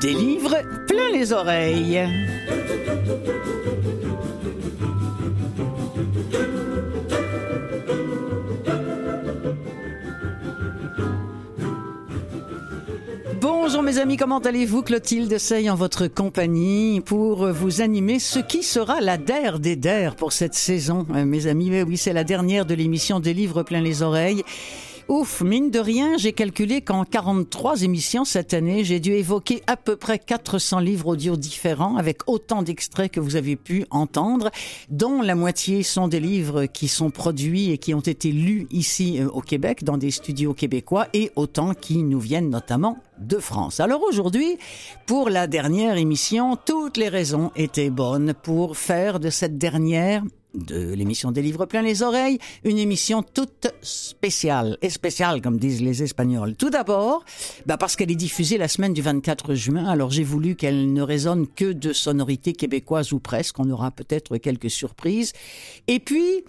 Des livres plein les oreilles. Bonjour mes amis, comment allez-vous Clotilde Sey en votre compagnie pour vous animer ce qui sera la DER des DER pour cette saison. Euh, mes amis, oui, c'est la dernière de l'émission des livres plein les oreilles. Ouf, mine de rien, j'ai calculé qu'en 43 émissions cette année, j'ai dû évoquer à peu près 400 livres audio différents avec autant d'extraits que vous avez pu entendre, dont la moitié sont des livres qui sont produits et qui ont été lus ici euh, au Québec dans des studios québécois et autant qui nous viennent notamment de France. Alors aujourd'hui, pour la dernière émission, toutes les raisons étaient bonnes pour faire de cette dernière de l'émission des livres plein les oreilles, une émission toute spéciale, et spéciale comme disent les Espagnols. Tout d'abord, bah parce qu'elle est diffusée la semaine du 24 juin, alors j'ai voulu qu'elle ne résonne que de sonorités québécoises ou presque, on aura peut-être quelques surprises. Et puis,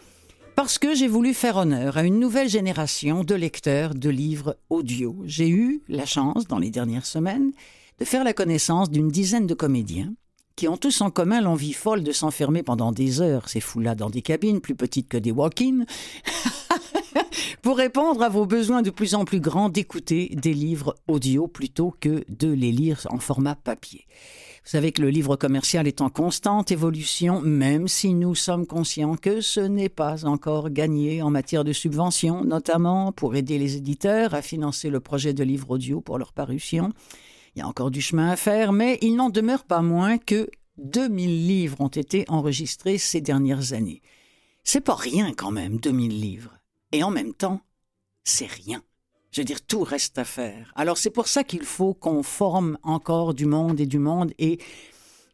parce que j'ai voulu faire honneur à une nouvelle génération de lecteurs de livres audio. J'ai eu la chance, dans les dernières semaines, de faire la connaissance d'une dizaine de comédiens qui ont tous en commun l'envie folle de s'enfermer pendant des heures, ces fous-là, dans des cabines plus petites que des walk-ins, pour répondre à vos besoins de plus en plus grands d'écouter des livres audio plutôt que de les lire en format papier. Vous savez que le livre commercial est en constante évolution, même si nous sommes conscients que ce n'est pas encore gagné en matière de subventions, notamment pour aider les éditeurs à financer le projet de livre audio pour leur parution. Il y a encore du chemin à faire, mais il n'en demeure pas moins que 2000 livres ont été enregistrés ces dernières années. C'est pas rien quand même, 2000 livres. Et en même temps, c'est rien. Je veux dire, tout reste à faire. Alors c'est pour ça qu'il faut qu'on forme encore du monde et du monde et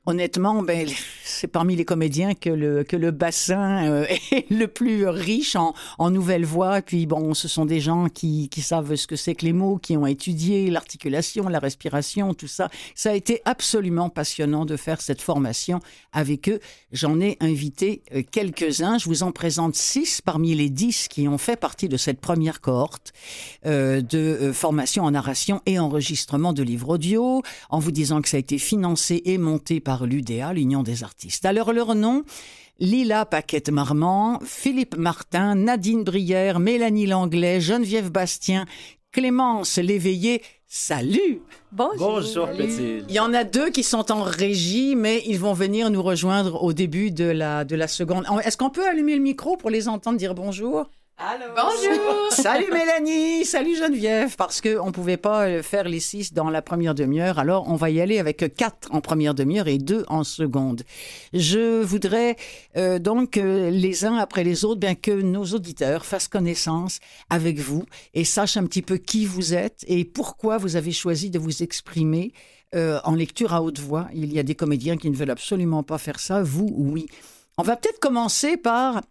honnêtement, ben, c'est parmi les comédiens que le, que le bassin euh, est le plus riche en, en nouvelles voix. Puis bon, ce sont des gens qui, qui savent ce que c'est que les mots, qui ont étudié l'articulation, la respiration, tout ça. Ça a été absolument passionnant de faire cette formation avec eux. J'en ai invité euh, quelques-uns. Je vous en présente six parmi les dix qui ont fait partie de cette première cohorte euh, de euh, formation en narration et enregistrement de livres audio, en vous disant que ça a été financé et monté par l'UDA, l'Union des artistes. Alors leur nom, Lila Paquette-Marmont, Philippe Martin, Nadine Brière, Mélanie Langlais, Geneviève Bastien, Clémence Léveillé, salut Bonjour. Bonjour, Clotilde. Il y en a deux qui sont en régie, mais ils vont venir nous rejoindre au début de la, de la seconde. Est-ce qu'on peut allumer le micro pour les entendre dire bonjour? Allô? Bonjour. Salut Mélanie, salut Geneviève, parce que on pouvait pas euh, faire les six dans la première demi-heure, alors on va y aller avec quatre en première demi-heure et deux en seconde. Je voudrais euh, donc euh, les uns après les autres, bien que nos auditeurs fassent connaissance avec vous et sachent un petit peu qui vous êtes et pourquoi vous avez choisi de vous exprimer euh, en lecture à haute voix. Il y a des comédiens qui ne veulent absolument pas faire ça, vous oui. On va peut-être commencer par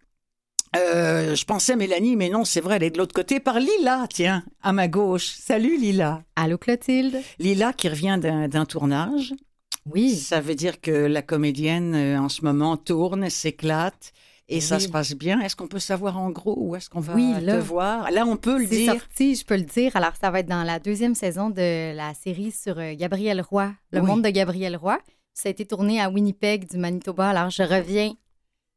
euh, je pensais Mélanie, mais non, c'est vrai, elle est de l'autre côté, par Lila, tiens, à ma gauche. Salut Lila. Allô Clotilde. Lila qui revient d'un tournage. Oui. Ça veut dire que la comédienne euh, en ce moment tourne, s'éclate et ça se passe bien. Est-ce qu'on peut savoir en gros où est-ce qu'on va Oui, te là. voir? Là, on peut le C'est dire. sorti, je peux le dire. Alors, ça va être dans la deuxième saison de la série sur euh, Gabriel Roy, le Oui. monde de Gabriel Roy. Ça a été tourné à Winnipeg, du Manitoba. Alors, je reviens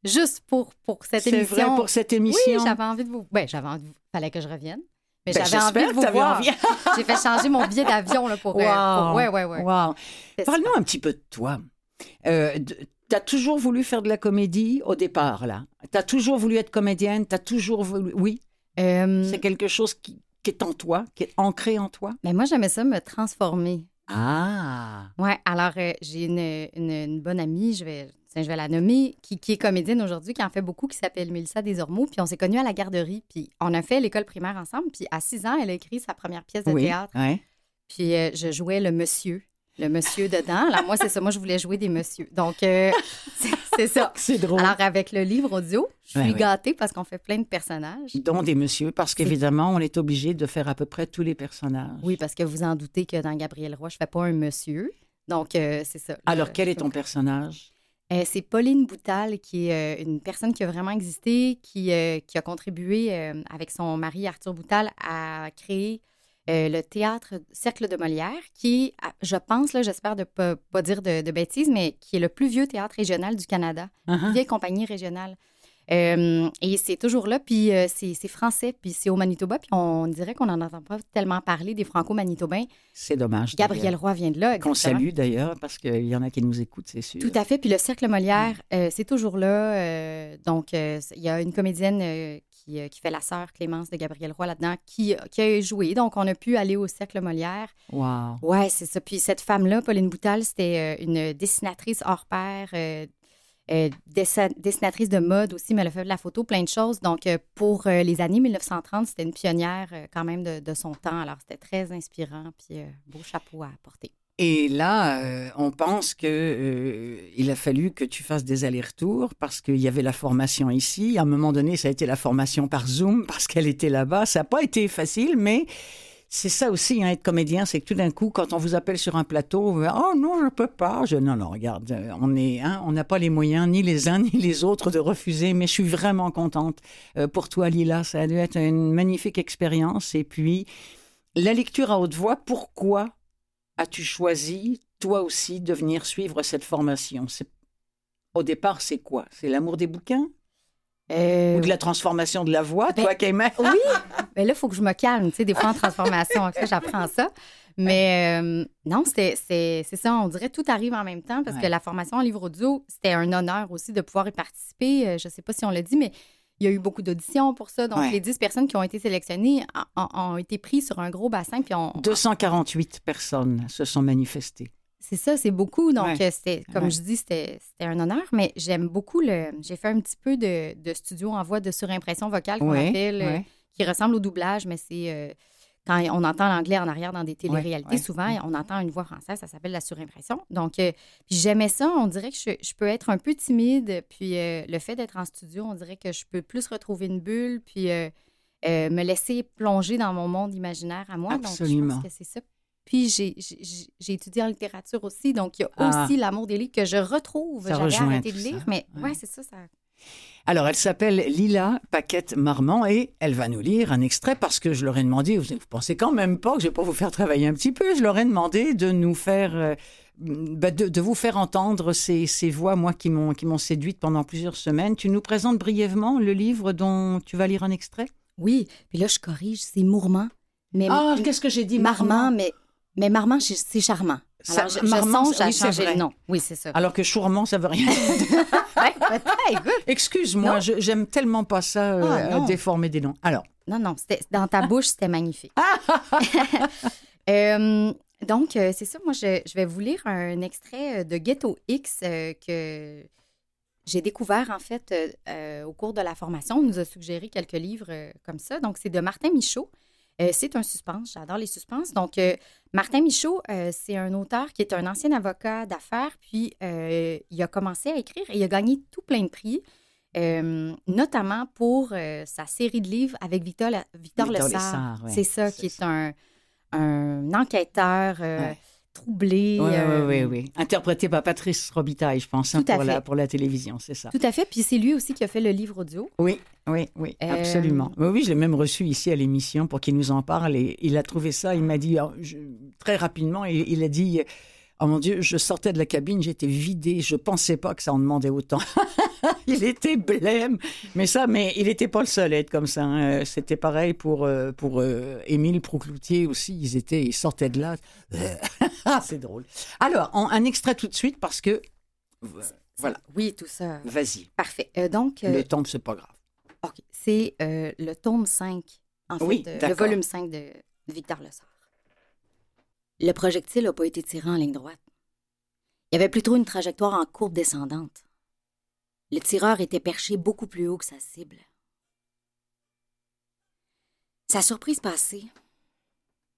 juste pour, pour cette C'est émission. vrai pour cette émission. Oui, j'avais envie de vous. Ben, j'avais envie de vous. Fallait que je revienne. Mais Ben, j'avais envie de vous voir. envie. J'ai fait changer mon billet d'avion là, pour, euh, Wow. pour- Ouais, ouais, ouais. Wow. C'est Parle-nous un petit peu de toi. Euh, de- T'as toujours voulu faire de la comédie au départ, là. T'as toujours voulu être comédienne. T'as toujours voulu. Oui, Euh, c'est quelque chose qui, qui est en toi, qui est ancré en toi? ben, moi, j'aimais ça me transformer. Ah. Ouais, alors euh, j'ai une, une- une bonne amie, je vais, tiens, je vais la nommer, qui, qui est comédienne aujourd'hui, qui en fait beaucoup, qui s'appelle Mélissa Desormeaux. Puis on s'est connus à la garderie, puis on a fait l'école primaire ensemble. Puis à six ans, elle a écrit sa première pièce de Oui. théâtre. Ouais. Puis euh, je jouais le monsieur, le monsieur dedans. Alors moi, c'est ça, moi, je voulais jouer des messieurs. Donc, euh, c'est- ça. C'est drôle. Alors avec le livre audio, je suis gâtée parce qu'on fait plein de personnages. dont des messieurs, parce qu'évidemment, on est obligé de faire à peu près tous les personnages. Oui, parce que vous en doutez que dans Gabriel Roy, je fais pas un monsieur. Donc, euh, c'est ça. Alors, quel est ton personnage? Euh, c'est Pauline Boutal, qui est euh, une personne qui a vraiment existé, qui, euh, qui a contribué avec son mari Arthur Boutal à créer le théâtre Cercle de Molière, qui est, je pense, là, j'espère ne pas, pas, dire de, bêtises, mais qui est le plus vieux théâtre régional du Canada, uh vieille compagnie régionale. Euh, et c'est toujours là, puis euh, c'est français, puis c'est au Manitoba, puis on dirait qu'on n'en entend pas tellement parler des franco-manitobains. C'est dommage. Gabriel Roy vient de là. Qu'on salue d'ailleurs, parce qu'il y en a qui nous écoutent, c'est sûr. Tout à fait. Puis le Cercle Molière, mm. c'est toujours là. donc, il y a une comédienne euh, qui, fait la sœur Clémence de Gabriel Roy là-dedans, qui, qui, a joué. Donc, on a pu aller au Cercle Molière. Wow. Ouais, c'est ça. Puis cette femme-là, Pauline Boutal, c'était euh, une dessinatrice hors pair, euh, dessinatrice de mode aussi, mais elle a fait de la photo, plein de choses. Donc, pour les années 1930, c'était une pionnière quand même de, son temps. Alors, c'était très inspirant, puis beau chapeau à porter. Et là, euh, on pense que euh, il a fallu que tu fasses des allers-retours parce qu'il y avait la formation ici. À un moment donné, ça a été la formation par Zoom parce qu'elle était là-bas. Ça n'a pas été facile, mais c'est ça aussi, hein, être comédien, c'est que tout d'un coup, quand on vous appelle sur un plateau, vous oh non, je peux pas. Je, non, non, regarde, euh, on est, hein, on n'a pas les moyens, ni les uns ni les autres, de refuser. Mais je suis vraiment contente pour toi, Lila. Ça a dû être une magnifique expérience. Et puis, la lecture à haute voix, pourquoi as-tu choisi, toi aussi, de venir suivre cette formation? Au départ, c'est quoi? C'est l'amour des bouquins? Euh, Ou de la transformation de la voix, toi qui Oui, mais là, il faut que je me calme. Tu sais, des fois, en transformation, j'apprends ça. Mais euh, non, c'est ça, on dirait tout arrive en même temps parce que la formation en livre audio, c'était un honneur aussi de pouvoir y participer. Euh, je ne sais pas si on l'a dit, mais il y a eu beaucoup d'auditions pour ça. Donc, les 10 personnes qui ont été sélectionnées ont, été prises sur un gros bassin. Puis on, 248 personnes se sont manifestées. C'est ça, c'est beaucoup. Donc, c'était, comme je dis, c'était un honneur. Mais j'aime beaucoup le. J'ai fait un petit peu de, studio en voix de surimpression vocale qu'on appelle, euh, qui ressemble au doublage, mais c'est. Euh, quand on entend l'anglais en arrière dans des téléréalités, souvent, on entend une voix française, ça s'appelle la surimpression. Donc, euh, j'aimais ça. On dirait que je, peux être un peu timide. Puis, euh, le fait d'être en studio, on dirait que je peux plus retrouver une bulle, puis euh, me laisser plonger dans mon monde imaginaire à moi. Absolument. Donc, je pense que c'est ça. Puis, j'ai étudié en littérature aussi. Donc, il y a ah. aussi l'amour des livres que je retrouve. J'avais arrêté de lire, mais ouais, c'est ça, ça alors, elle s'appelle Lila Paquette Marmont et elle va nous lire un extrait parce que je leur ai demandé, vous, vous pensez quand même pas que je vais pas vous faire travailler un petit peu, je leur ai demandé de nous faire, euh, bah, de, vous faire entendre ces, ces voix, moi, qui m'ont, qui m'ont séduite pendant plusieurs semaines. Tu nous présentes brièvement le livre dont tu vas lire un extrait? Oui, puis là, je corrige, c'est Mourmand. Mais ah, qu'est-ce que j'ai dit? Marmant, mais, mais Marmant, c'est charmant. Alors, je, Marmant, j'ai changé le nom. Oui, c'est ça. Alors que Chourmant, ça veut rien dire. Excuse-moi, j'aime tellement pas ça, euh, ah, déformer des noms. Alors. Non, non, dans ta bouche, c'était magnifique. Euh, donc, euh, c'est ça, moi, je, vais vous lire un extrait de Ghetto X que j'ai découvert, en fait, au cours de la formation. On nous a suggéré quelques livres comme ça. Donc, c'est de Martin Michaud. Euh, c'est un suspense. J'adore les suspens. Donc, euh, Martin Michaud, euh, c'est un auteur qui est un ancien avocat d'affaires, puis il a commencé à écrire et il a gagné tout plein de prix, notamment pour sa série de livres avec Victor, Victor, Victor Lessard. c'est ça, qui est un, un enquêteur troublé. Oui, oui, oui, Interprété par Patrice Robitaille, je pense, hein, pour, la, pour la télévision, c'est ça. Tout à fait. Puis c'est lui aussi qui a fait le livre audio. Oui, oui, oui, euh, absolument. Oui, je l'ai même reçu ici à l'émission pour qu'il nous en parle. Et il a trouvé ça, il m'a dit très rapidement, il, il a dit Oh mon Dieu, je sortais de la cabine, j'étais vidée, je pensais pas que ça en demandait autant. il était blême, mais ça, mais il n'était pas le seul à être comme ça. Hein. C'était pareil pour euh, pour euh, Émile Proucloutier aussi. Ils étaient, ils sortaient de là. Ah, c'est drôle. Alors, un extrait tout de suite parce que voilà. Oui, tout ça. Vas-y. Parfait. Euh, donc. le tome, c'est pas grave. Ok, c'est le tome 5, en fait, le volume 5 de Victor Lessard. Le projectile n'a pas été tiré en ligne droite. Il y avait plutôt une trajectoire en courbe descendante. Le tireur était perché beaucoup plus haut que sa cible. Sa surprise passée,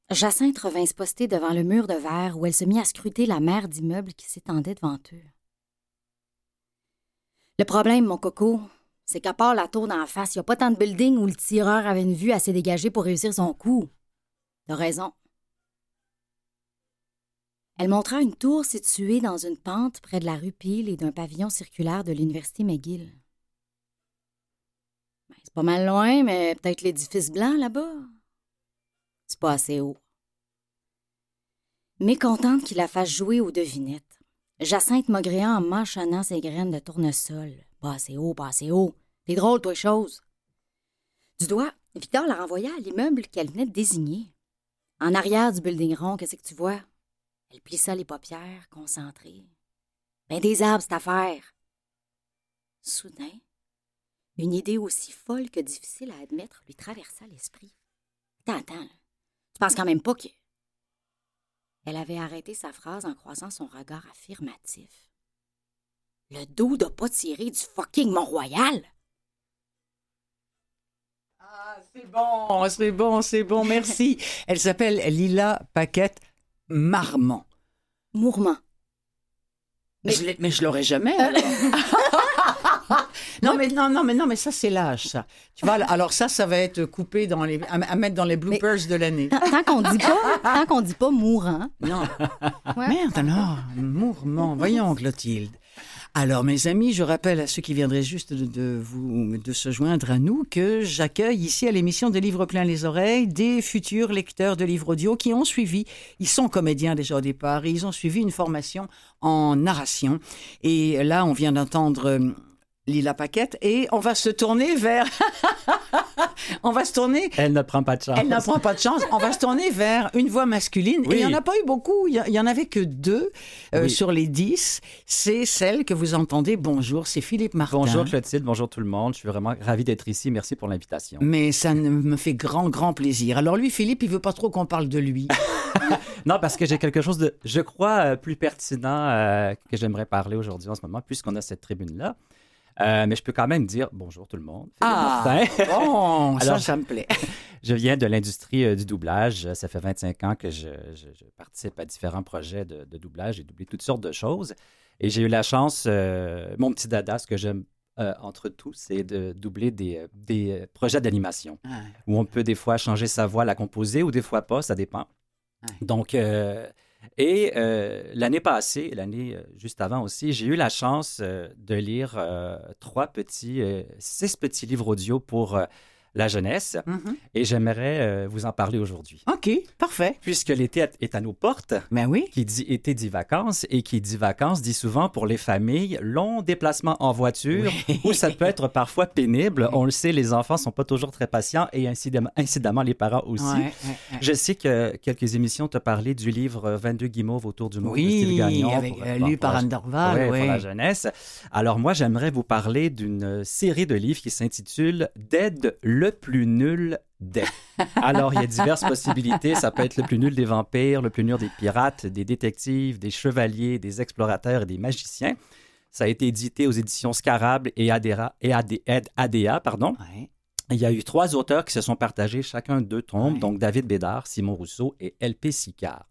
Jacinthe revint se poster devant le mur de verre où elle se mit à scruter la mer d'immeubles qui s'étendait devant eux. Le problème, mon coco, c'est qu'à part la tour d'en face, il n'y a pas tant de buildings où le tireur avait une vue assez dégagée pour réussir son coup. T'as raison. Elle montra une tour située dans une pente près de la rue Peel et d'un pavillon circulaire de l'Université McGill. Ben, c'est pas mal loin, mais peut-être l'édifice blanc là-bas. C'est pas assez haut. Mécontente qu'il la fasse jouer aux devinettes, Jacinthe Maugréant en mâchonnant ses graines de tournesol. Pas assez haut, pas assez haut. T'es drôle, toi, chose. Du doigt, Victor la renvoya à l'immeuble qu'elle venait de désigner. En arrière du building rond, qu'est-ce que tu vois? Elle plissa les paupières, concentrée. Ben des arbres, cette affaire. Soudain, une idée aussi folle que difficile à admettre lui traversa l'esprit. Attends, attends, tu penses quand même pas que. Elle avait arrêté sa phrase en croisant son regard affirmatif. Le dos n'a pas tiré du fucking Mont-Royal! Ah, c'est bon, c'est bon, c'est bon, merci. Elle s'appelle Lila Paquette Marmont. Mourment. Mais, je, mais je l'aurais jamais. non, mais non, non, mais non, mais ça c'est l'âge, ça. Tu vois, alors ça, ça va être coupé dans les, à, mettre dans les bloopers de l'année. Tant qu'on dit pas, tant qu'on dit pas mourant. Non. Merde alors, mourment. Voyons, Clotilde. Alors, mes amis, je rappelle à ceux qui viendraient juste de, vous de se joindre à nous que j'accueille ici à l'émission des livres pleins les oreilles des futurs lecteurs de livres audio qui ont suivi. Ils sont comédiens déjà au départ ils ont suivi une formation en narration. Et là, on vient d'entendre euh, Lila Paquette et on va se tourner vers on va se tourner elle ne prend pas de chance. Elle ne prend pas de chance. On va se tourner vers une voix masculine. Et il n'y en a pas eu beaucoup. Il y en avait que deux euh, sur les dix. C'est celle que vous entendez. Bonjour c'est Philippe Martin. Bonjour Clotilde. Bonjour tout le monde. Je suis vraiment ravi d'être ici. Merci pour l'invitation. Mais ça me fait grand grand plaisir. Alors lui Philippe il veut pas trop qu'on parle de lui. Non parce que j'ai quelque chose de je crois euh, plus pertinent euh, que j'aimerais parler aujourd'hui en ce moment puisqu'on a cette tribune là euh, mais je peux quand même dire bonjour tout le monde. Ah, bon, ça, ça me plaît. je viens de l'industrie euh, du doublage. Ça fait 25 ans que je, participe à différents projets de, doublage. J'ai doublé toutes sortes de choses. Et j'ai eu la chance, euh, mon petit dada, ce que j'aime entre tous, c'est de doubler des, des projets d'animation ah. où on peut des fois changer sa voix, la composer ou des fois pas, ça dépend. Donc, et euh, l'année passée, l'année euh, juste avant aussi, j'ai eu la chance euh, de lire trois petits, six petits livres audio pour la jeunesse. Mhm. Et j'aimerais euh, vous en parler aujourd'hui. OK, parfait. Puisque l'été est à nos portes. Ben oui. Qui dit été dit vacances et qui dit vacances dit souvent pour les familles long déplacement en voiture où ça peut être parfois pénible. On le sait, les enfants sont pas toujours très patients et incidemment, les parents aussi. Je sais que quelques émissions t'ont parlé du livre 22 guimauves autour du monde oui, de Steve Gagnon. Avec, euh, lu par Anne Dorval. Pour la jeunesse. Alors moi, j'aimerais vous parler d'une série de livres qui s'intitule Dead le plus nul des. Alors, il y a diverses possibilités. Ça peut être le plus nul des vampires, le plus nul des pirates, des détectives, des chevaliers, des explorateurs et des magiciens. Ça a été édité aux éditions Scarable et ADA, et ADA pardon. Il y a eu trois auteurs qui se sont partagés chacun deux tombes, donc David Bédard, Simon Rousseau et LP Sicard.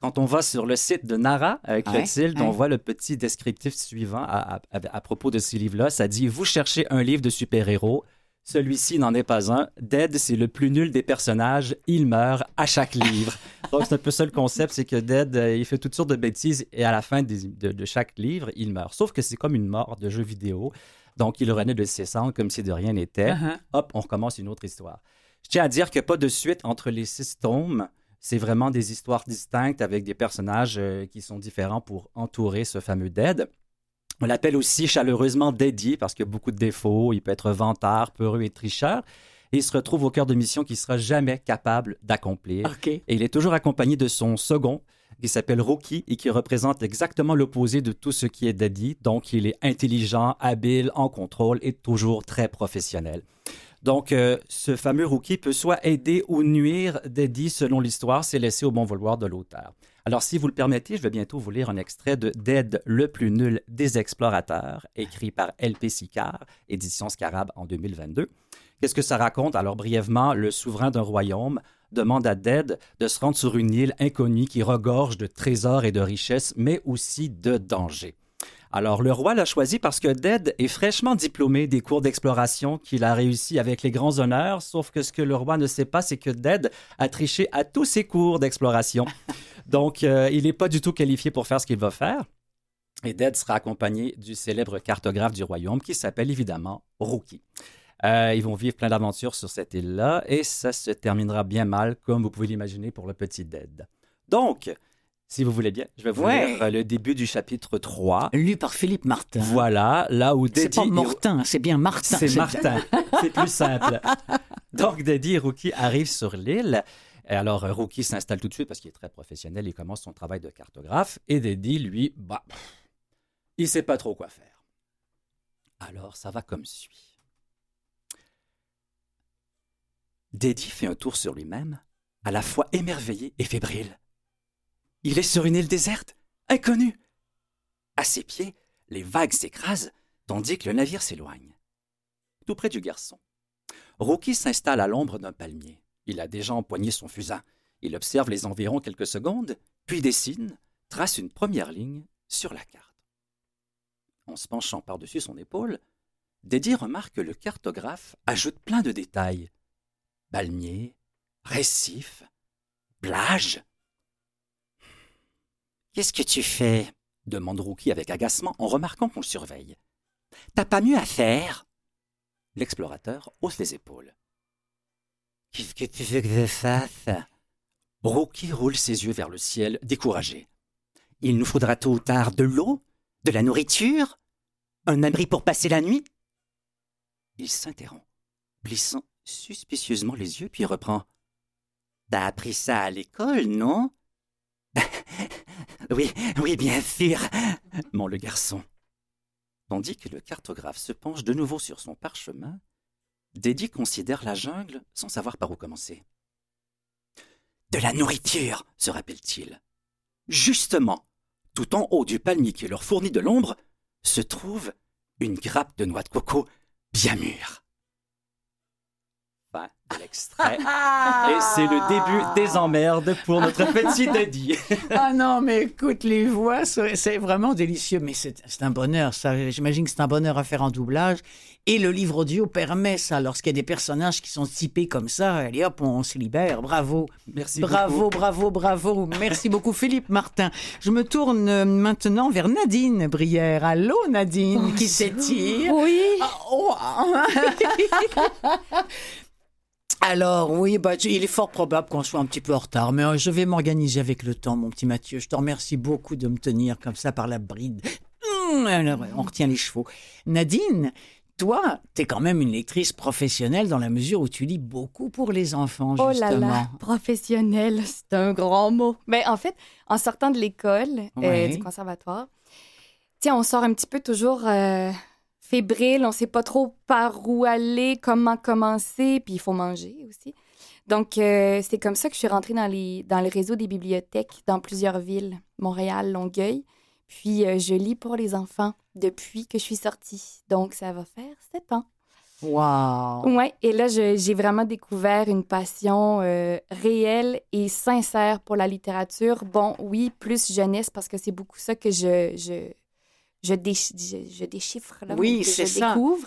Quand on va sur le site de Nara, avec Clotilde, on voit le petit descriptif suivant à, à propos de ce livre-là. Ça dit Vous cherchez un livre de super-héros, celui-ci n'en est pas un. Dead, c'est le plus nul des personnages. Il meurt à chaque livre. Donc, c'est un peu ça le concept, c'est que Dead, euh, il fait toutes sortes de bêtises et à la fin de, chaque livre, il meurt. Sauf que c'est comme une mort de jeu vidéo. Donc, il renaît de ses cendres comme si de rien n'était. Uh-huh. Hop, on recommence une autre histoire. Je tiens à dire qu'il n'y a pas de suite entre les six tomes. C'est vraiment des histoires distinctes avec des personnages euh, qui sont différents pour entourer ce fameux Dead. On l'appelle aussi chaleureusement dédié parce qu'il y a beaucoup de défauts. Il peut être vantard, peureux et tricheur. Et il se retrouve au cœur de mission qu'il sera jamais capable d'accomplir. Et il est toujours accompagné de son second, qui s'appelle Rookie et qui représente exactement l'opposé de tout ce qui est Daddy. Donc, il est intelligent, habile, en contrôle et toujours très professionnel. Donc, euh, ce fameux Rookie peut soit aider ou nuire Daddy selon l'histoire, c'est laissé au bon vouloir de l'auteur. Alors, si vous le permettez, je vais bientôt vous lire un extrait de Dead, le plus nul des explorateurs, écrit par L.P. Sicard, édition Scarab en 2022. Qu'est-ce que ça raconte? Alors, brièvement, le souverain d'un royaume demande à Dead de se rendre sur une île inconnue qui regorge de trésors et de richesses, mais aussi de dangers. Alors, le roi l'a choisi parce que Dead est fraîchement diplômé des cours d'exploration qu'il a réussi avec les grands honneurs, sauf que ce que le roi ne sait pas, c'est que Dead a triché à tous ses cours d'exploration. Donc, euh, il n'est pas du tout qualifié pour faire ce qu'il va faire. Et Dead sera accompagné du célèbre cartographe du royaume qui s'appelle évidemment Rookie. Euh, ils vont vivre plein d'aventures sur cette île-là et ça se terminera bien mal, comme vous pouvez l'imaginer pour le petit Dead. Donc, si vous voulez bien, je vais vous Ouais. lire euh, le début du chapitre 3. Lu par Philippe Martin. Voilà, là où C'est pas Mortin, c'est bien Martin. C'est Martin. C'est plus simple. Donc, Daddy et Rookie arrivent sur l'île. Et alors, euh, Rookie s'installe tout de suite parce qu'il est très professionnel. Il commence son travail de cartographe. Et Daddy, lui, bah, il sait pas trop quoi faire. Alors, ça va comme suit. Daddy fait un tour sur lui-même, à la fois émerveillé et fébrile. Il est sur une île déserte, inconnue. À ses pieds, les vagues s'écrasent, tandis que le navire s'éloigne. Tout près du garçon, Rookie s'installe à l'ombre d'un palmier. Il a déjà empoigné son fusain. Il observe les environs quelques secondes, puis dessine, trace une première ligne sur la carte. En se penchant par-dessus son épaule, Dédé remarque que le cartographe ajoute plein de détails. Palmiers, récifs, plage. Qu'est-ce que tu fais? demande Rookie avec agacement en remarquant qu'on le surveille. T'as pas mieux à faire? L'explorateur hausse les épaules. Qu'est-ce que tu veux que je fasse? Rookie roule ses yeux vers le ciel, découragé. Il nous faudra tôt ou tard de l'eau, de la nourriture, un abri pour passer la nuit? Il s'interrompt, plissant suspicieusement les yeux, puis reprend. T'as appris ça à l'école, non? Oui, oui, bien sûr, mon le garçon. Tandis que le cartographe se penche de nouveau sur son parchemin, Dédie considère la jungle sans savoir par où commencer. De la nourriture, se rappelle-t-il. Justement, tout en haut du palmier qui leur fournit de l'ombre, se trouve une grappe de noix de coco bien mûre. De l'extrait. Et c'est le début des emmerdes pour notre petit Dédie. Ah non, mais écoute, les voix, c'est vraiment délicieux. Mais c'est c'est un bonheur, ça. J'imagine que c'est un bonheur à faire en doublage. Et le livre audio permet ça. Lorsqu'il y a des personnages qui sont typés comme ça, allez hop, on se libère. Bravo. Merci Bravo, beaucoup. bravo, bravo. Merci beaucoup, Philippe Martin. Je me tourne euh, maintenant vers Nadine Brière. Allô, Nadine, qui s'étire. Oui. Ah, oh, ah. Alors oui, bah, il est fort probable qu'on soit un petit peu en retard, mais euh, je vais m'organiser avec le temps, mon petit Mathieu. Je te remercie beaucoup de me tenir comme ça par la bride. Hum, alors, on retient les chevaux. Nadine, toi, tu es quand même une lectrice professionnelle dans la mesure où tu lis beaucoup pour les enfants, Oh justement. là là, professionnel, c'est un grand mot. Mais en fait, en sortant de l'école, euh, Ouais. du conservatoire, tiens, on sort un petit peu toujours euh, fébrile, on sait pas trop par où aller, comment commencer, puis il faut manger aussi. Donc, euh, c'est comme ça que je suis rentrée dans, les, dans le réseau des bibliothèques dans plusieurs villes, Montréal, Longueuil. Puis, euh, je lis pour les enfants depuis que je suis sortie. Donc, ça va faire sept ans. Wow. Ouais, et là, j'ai vraiment découvert une passion euh, réelle et sincère pour la littérature. Bon, oui, plus jeunesse, parce que c'est beaucoup ça que je, je, je, déch- je- je déchiffre, là, Oui, que je ça. découvre.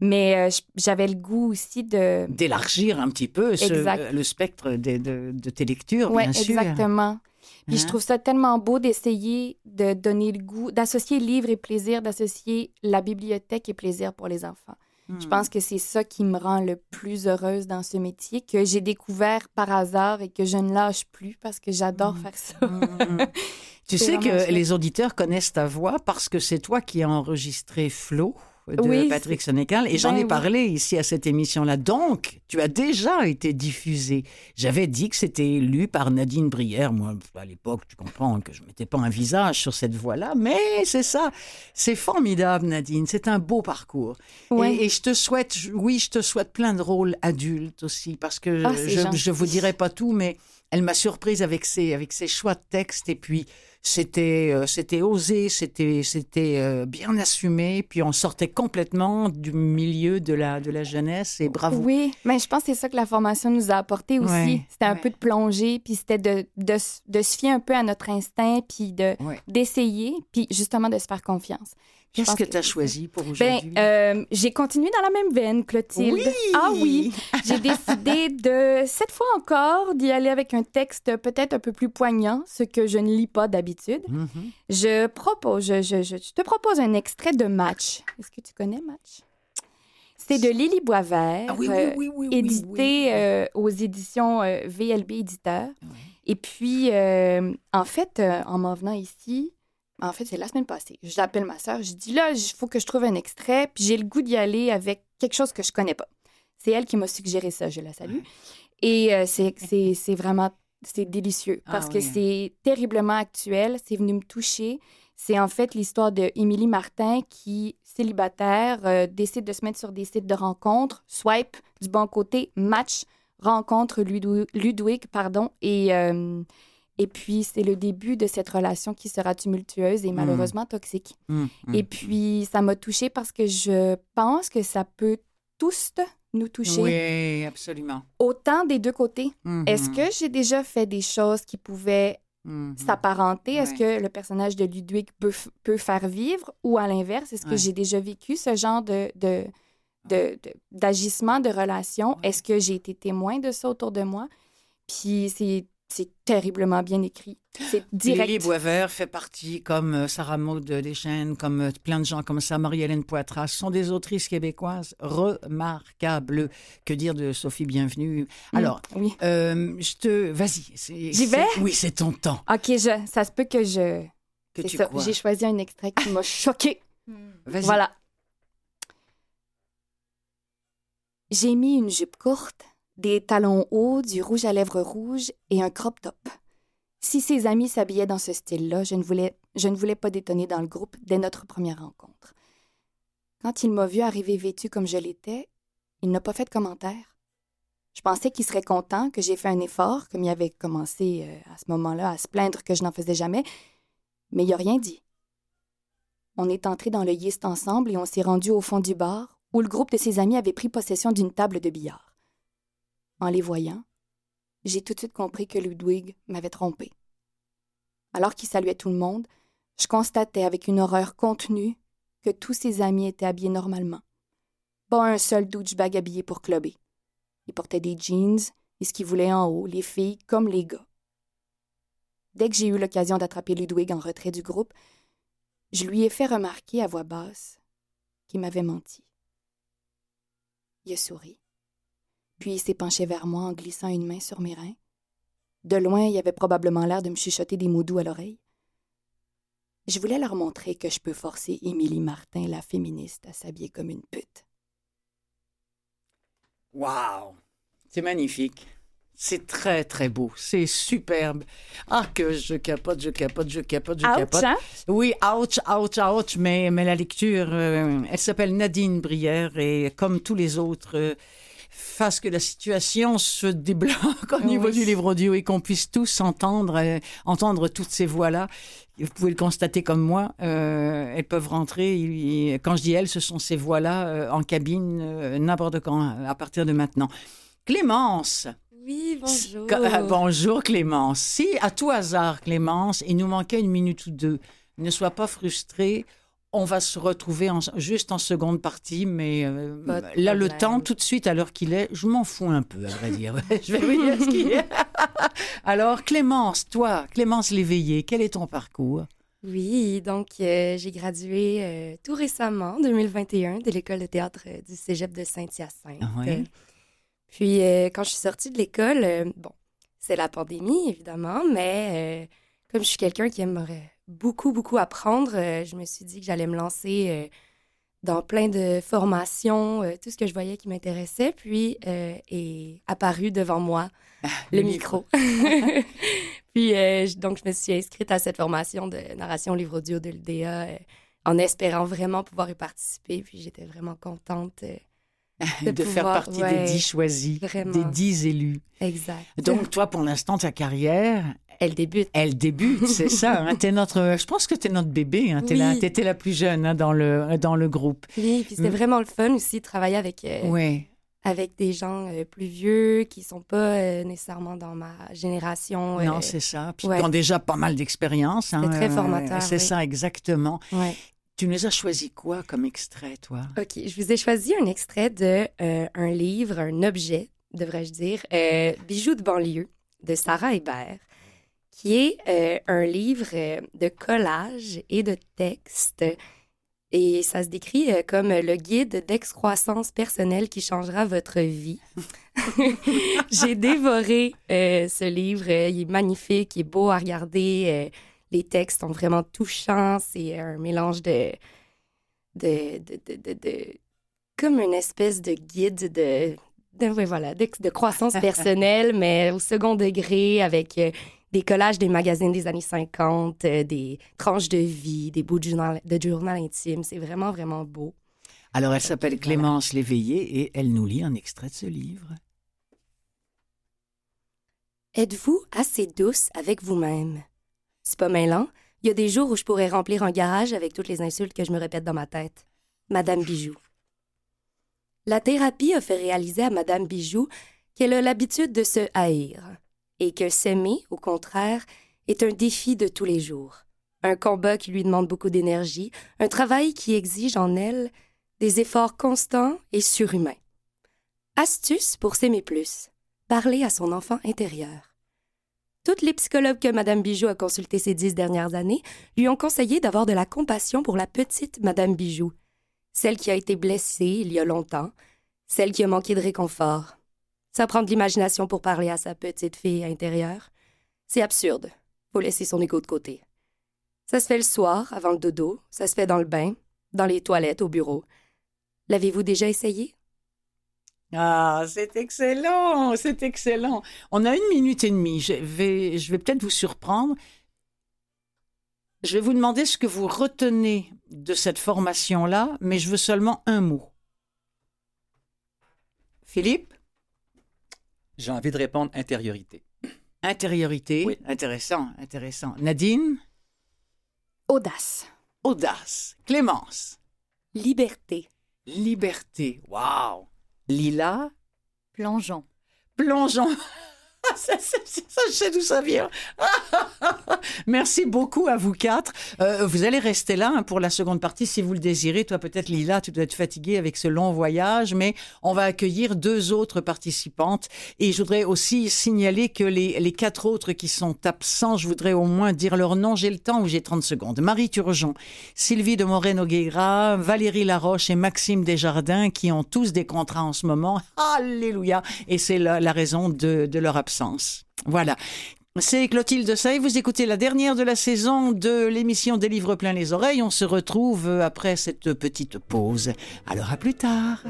Mais euh, j'avais le goût aussi de... D'élargir un petit peu ce- Exact. euh, le spectre de, de- de tes lectures, Oui, bien sûr. exactement. Puis je Hein? trouve ça tellement beau d'essayer de donner le goût, d'associer livre et plaisir, d'associer la bibliothèque et plaisir pour les enfants. Je Hmm. pense que c'est ça qui me rend le plus heureuse dans ce métier, que j'ai découvert par hasard et que je ne lâche plus parce que j'adore Mm. faire ça. Mm. tu sais que les auditeurs connaissent ta voix parce que c'est toi qui as enregistré Flo de Oui, Patrick Sénécal et j'en Ben ai oui. parlé ici à cette émission-là. Donc, tu as déjà été diffusé. J'avais dit que c'était lu par Nadine Brière. Moi, à l'époque, tu comprends que je mettais pas un visage sur cette voix-là, mais c'est ça. C'est formidable, Nadine. C'est un beau parcours. Ouais. Et, et je te souhaite, oui, je te souhaite plein de rôles adultes aussi, parce que Ah, je, je vous dirai pas tout, mais elle m'a surprise avec ses, avec ses choix de texte. Et puis, c'était, euh, c'était osé, c'était, c'était euh, bien assumé. Puis, on sortait complètement du milieu de la, de la jeunesse. Et bravo. Oui, mais je pense que c'est ça que la formation nous a apporté aussi. Ouais, C'était un ouais. peu de plonger, puis c'était de, de, se fier un peu à notre instinct, puis de, Ouais. d'essayer, puis justement de se faire confiance. Qu'est-ce que que tu as choisi pour Ben, aujourd'hui? euh, j'ai continué dans la même veine, Clotilde. Oui! Ah oui! J'ai décidé de, cette fois encore, d'y aller avec un texte peut-être un peu plus poignant, ce que je ne lis pas d'habitude. Mhm. Je propose, je, je- je- je te propose un extrait de Match. Est-ce que tu connais Match? C'est de Lily Boisvert, Ah oui, oui, oui, oui, oui, édité euh, aux éditions euh, VLB Éditeur. Et puis, en fait, en m'en venant ici, en fait, c'est la semaine passée, j'appelle ma sœur, je dis là, il faut que je trouve un extrait, puis j'ai le goût d'y aller avec quelque chose que je connais pas. C'est elle qui m'a suggéré ça, je la salue. Et euh, c'est- vraiment, c'est délicieux Ah parce que c'est terriblement actuel, c'est venu me toucher. C'est en fait l'histoire de Émilie Martin qui, célibataire, euh, décide de se mettre sur des sites de rencontres, swipe du bon côté, match, rencontre Ludwig, pardon, et, euh, et puis c'est le début de cette relation qui sera tumultueuse et malheureusement toxique. Hum, hum. Et puis ça m'a touchée parce que je pense que ça peut tous nous toucher, Oui, absolument. autant des deux côtés. Est-ce Mhm, que j'ai déjà fait des choses qui pouvaient mhm. s'apparenter? Est-ce Ouais. que le personnage de Ludwig peut, peut faire vivre? Ou à l'inverse, est-ce que j'ai déjà vécu ce genre de, de, de- de- d'agissement, de, relation? Ouais. Est-ce que j'ai été témoin de ça autour de moi? Puis c'est, c'est terriblement bien écrit. C'est direct. Lily Boisvert fait partie, comme euh, Sarah Maud Deschênes, comme euh, plein de gens comme ça, Marie-Hélène Poitras, sont des autrices québécoises remarquables. Que dire de Sophie Bienvenue? Mm, Alors, Oui. euh, je te... Vas-y. J'y vais? Oui, c'est ton temps. OK, je, ça se peut que je... Que tu. J'ai choisi un extrait qui m'a choqué. Vas-y. Voilà. J'ai mis une jupe courte, des talons hauts, du rouge à lèvres rouge et un crop top. Si ses amis s'habillaient dans ce style-là, je ne voulais, je ne voulais pas détonner dans le groupe dès notre première rencontre. Quand il m'a vu arriver vêtue comme je l'étais, il n'a pas fait de commentaire. Je pensais qu'il serait content que j'ai fait un effort, comme il avait commencé euh, à ce moment-là à se plaindre que je n'en faisais jamais, mais il n'a rien dit. On est entré dans le Yist ensemble et on s'est rendu au fond du bar, où le groupe de ses amis avait pris possession d'une table de billard. En les voyant, j'ai tout de suite compris que Ludwig m'avait trompé. Alors qu'il saluait tout le monde, je constatais avec une horreur contenue que tous ses amis étaient habillés normalement. Pas un seul douchebag habillé pour clubber. Ils portaient des jeans et ce qu'ils voulaient en haut, les filles comme les gars. Dès que j'ai eu l'occasion d'attraper Ludwig en retrait du groupe, je lui ai fait remarquer à voix basse qu'il m'avait menti. Il a souri. Puis il s'est penché vers moi en glissant une main sur mes reins. De loin, il avait probablement l'air de me chuchoter des mots doux à l'oreille. Je voulais leur montrer que je peux forcer Émilie Martin, la féministe, à s'habiller comme une pute. Wow! C'est magnifique. C'est très, très beau. C'est superbe. Ah, que je capote, je capote, je capote, je capote. hein? Oui, ouch, ouch, ouch, mais, mais la lecture, euh, elle s'appelle Nadine Brière et comme tous les autres, euh, fasse que la situation se débloque au niveau Oui. du livre audio et qu'on puisse tous entendre, euh, entendre toutes ces voix-là. Vous pouvez le constater comme moi, euh, elles peuvent rentrer. et- et quand je dis elles, ce sont ces voix-là euh, en cabine n'importe quand, à partir de maintenant. Clémence, Oui, bonjour. Euh, bonjour Clémence. Si à tout hasard, Clémence, il nous manquait une minute ou deux, ne sois pas frustrée. On va se retrouver en- juste en seconde partie, mais euh, là, le temps, tout de suite, à l'heure qu'il est, je m'en fous un peu, à vrai dire. je vais vous dire ce qu'il y a. Alors, Clémence, toi, Clémence Léveillé, quel est ton parcours? Oui, donc euh, j'ai gradué euh, tout récemment, en 2021, de l'école de théâtre euh, du cégep de Saint-Hyacinthe. Euh, Puis euh, quand je suis sortie de l'école, euh, bon, c'est la pandémie, évidemment, mais euh, comme je suis quelqu'un qui aimerait beaucoup, beaucoup apprendre, euh, je me suis dit que j'allais me lancer euh, dans plein de formations, euh, tout ce que je voyais qui m'intéressait, puis euh, est apparu devant moi le, micro. Puis, je- donc, je me suis inscrite à cette formation de narration livre audio de l'UDA en espérant vraiment pouvoir y participer. Puis, j'étais vraiment contente. De, faire partie ouais, des dix choisis, vraiment. des dix élus. exact. Donc, toi, pour l'instant, ta carrière, elle débute. Elle débute, c'est ça. Hein, notre, je pense que tu es notre bébé. Hein, t'es Oui. la, plus jeune hein, dans, le, dans le groupe. Oui, puis c'était Mm. vraiment le fun aussi de travailler avec, euh, Oui. avec des gens euh, plus vieux qui sont pas euh, nécessairement dans ma génération. Non, c'est ça. Puis ouais. ils ont déjà pas mal d'expérience. hein, C'est très formateur, C'est oui. ça, exactement. ouais. Tu nous as choisi quoi comme extrait, toi? OK, je vous ai choisi un extrait de un livre, un objet, devrais-je dire, Bijoux de banlieue de Sarah Hébert, qui est euh, un livre euh, de collage et de texte Et ça se décrit euh, comme le guide d'excroissance personnelle qui changera votre vie. J'ai dévoré ce livre. Il est magnifique, il est beau à regarder. Les textes sont vraiment touchants. C'est un mélange de de, de, de, comme une espèce de guide de, de, voilà, de, croissance personnelle, mais au second degré, avec des collages des magazines des années 50, euh, des tranches de vie, des bouts de journal, de journal intime. C'est vraiment, vraiment beau. Alors, elle s'appelle Clémence Léveillé et elle nous lit un extrait de ce livre. Êtes-vous assez douce avec vous-même? C'est pas mêlant. Il y a des jours où je pourrais remplir un garage avec toutes les insultes que je me répète dans ma tête. Madame Bijou. La thérapie a fait réaliser à Madame Bijou qu'elle a l'habitude de se haïr et que s'aimer, au contraire, est un défi de tous les jours, un combat qui lui demande beaucoup d'énergie, un travail qui exige en elle des efforts constants et surhumains. Astuce pour s'aimer plus. Parler à son enfant intérieur. Toutes les psychologues que Madame Bijou a consultées ces dix dernières années lui ont conseillé d'avoir de la compassion pour la petite Madame Bijou, celle qui a été blessée il y a longtemps, celle qui a manqué de réconfort, ça prend de l'imagination pour parler à sa petite fille intérieure. C'est absurde. Faut laisser son égo de côté. Ça se fait le soir, avant le dodo. Ça se fait dans le bain, dans les toilettes, au bureau. L'avez-vous déjà essayé? Ah, c'est excellent, c'est excellent. On a une minute et demie. Je vais, je vais peut-être vous surprendre. Je vais vous demander ce que vous retenez de cette formation-là, mais je veux seulement un mot. Philippe? J'ai envie de répondre intériorité. Intériorité, oui. intéressant, intéressant. Nadine? Audace. Audace. Clémence? Liberté. Liberté. Wow. Lila? Plongeon. Plongeon. je sais d'où ça vient. Merci beaucoup à vous quatre. Euh, vous allez rester là hein, pour la seconde partie si vous le désirez. Toi, peut-être, Lila, tu dois être fatiguée avec ce long voyage, mais on va accueillir deux autres participantes. Et je voudrais aussi signaler que les, les quatre autres qui sont absents, je voudrais au moins dire leur nom. J'ai le temps ou j'ai 30 secondes. Marie Turgeon, Sylvie de Moreno-Guégra, Valérie Laroche et Maxime Desjardins qui ont tous des contrats en ce moment. Alléluia. Et c'est la, la raison de, de leur absence. Voilà. C'est Clotilde Say. Vous écoutez la dernière de la saison de l'émission Des livres plein les oreilles. On se retrouve après cette petite pause. Alors à plus tard.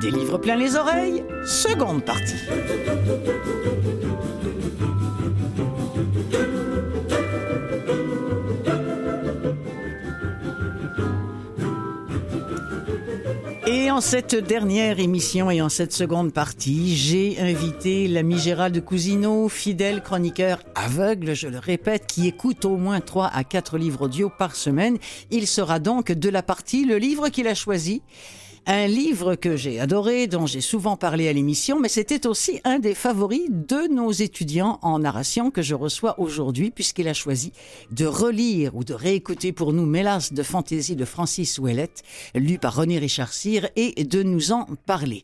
Des livres plein les oreilles, seconde partie. Et en cette dernière émission et en cette seconde partie, j'ai invité l'ami Gérald Cousineau, fidèle chroniqueur aveugle, je le répète, qui écoute au moins 3 à 4 livres audio par semaine. Il sera donc de la partie le livre qu'il a choisi. Un livre que j'ai adoré, dont j'ai souvent parlé à l'émission, mais c'était aussi un des favoris de nos étudiants en narration que je reçois aujourd'hui, puisqu'il a choisi de relire ou de réécouter pour nous Mélas de fantaisie de Francis Ouellette, lu par René Richard Cyr, et de nous en parler.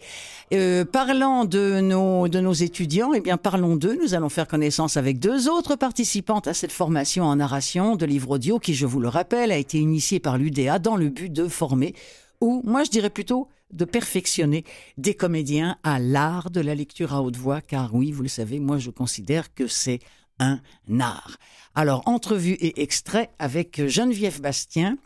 Euh, parlant de nos, de nos étudiants, eh bien, parlons d'eux. Nous allons faire connaissance avec deux autres participantes à cette formation en narration de livre audio qui, je vous le rappelle, a été initiée par l'UDA dans le but de former ou moi je dirais plutôt de perfectionner des comédiens à l'art de la lecture à haute voix, car oui, vous le savez, moi je considère que c'est un art. Alors, entrevue et extrait avec Geneviève Bastien.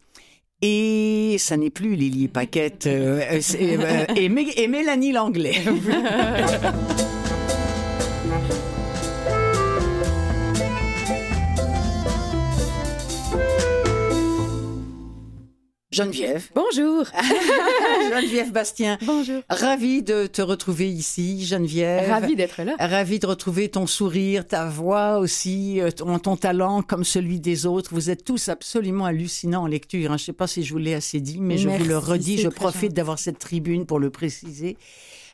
Et ça n'est plus Lily Paquette euh, euh, et, et Mélanie Langlais. Geneviève. Bonjour. Geneviève Bastien. Bonjour. Ravie de te retrouver ici, Geneviève. Ravie d'être là. Ravie de retrouver ton sourire, ta voix aussi, euh, ton, ton talent comme celui des autres. Vous êtes tous absolument hallucinants en lecture. hein. Je ne sais pas si je vous l'ai assez dit, mais je vous le redis. Je profite d'avoir cette tribune pour le préciser.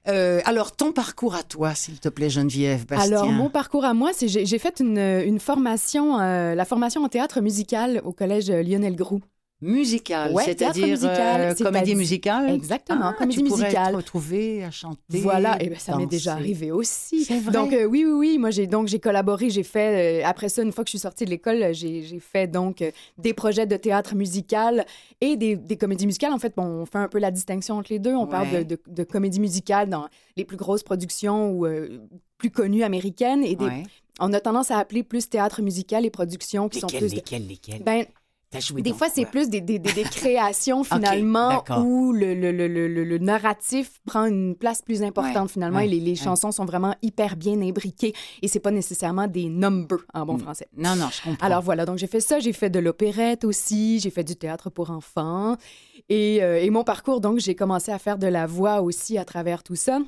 Euh, alors, ton parcours à toi, s'il te plaît, Geneviève Bastien. Alors, mon parcours à moi, c'est j'ai j'ai fait une, une formation, euh, la formation en théâtre musical au collège Lionel Groux. Musical, Ouais, théâtre c'est-à-dire musical, euh, comédie musicale. Exactement, Ah, comédie tu musicale. te retrouver à chanter. Voilà, et ben ça m'est déjà arrivé aussi. Vrai? Donc euh, oui, oui, oui, moi j'ai donc j'ai collaboré, j'ai fait euh, après ça une fois que je suis sortie de l'école, euh, j'ai fait donc euh, des projets de théâtre musical et des, des comédies musicales. En fait, bon, on fait un peu la distinction entre les deux. On parle de, de, de comédie musicale dans les plus grosses productions ou euh, plus connues américaines et des, Ouais. on a tendance à appeler plus théâtre musical les productions qui sont plus de- lesquels, lesquels? ben, joué des fois, c'est plus des, des, des- des créations finalement où le, le, le, le, le- le narratif prend une place plus importante Ouais, finalement ouais, et les, les ouais. chansons sont vraiment hyper bien imbriquées et c'est pas nécessairement des numbers en bon Mm. français. Non, non, je comprends. Alors voilà, donc j'ai fait ça, j'ai fait de l'opérette aussi, j'ai fait du théâtre pour enfants et, euh, et mon parcours, donc j'ai commencé à faire de la voix aussi à travers tout ça.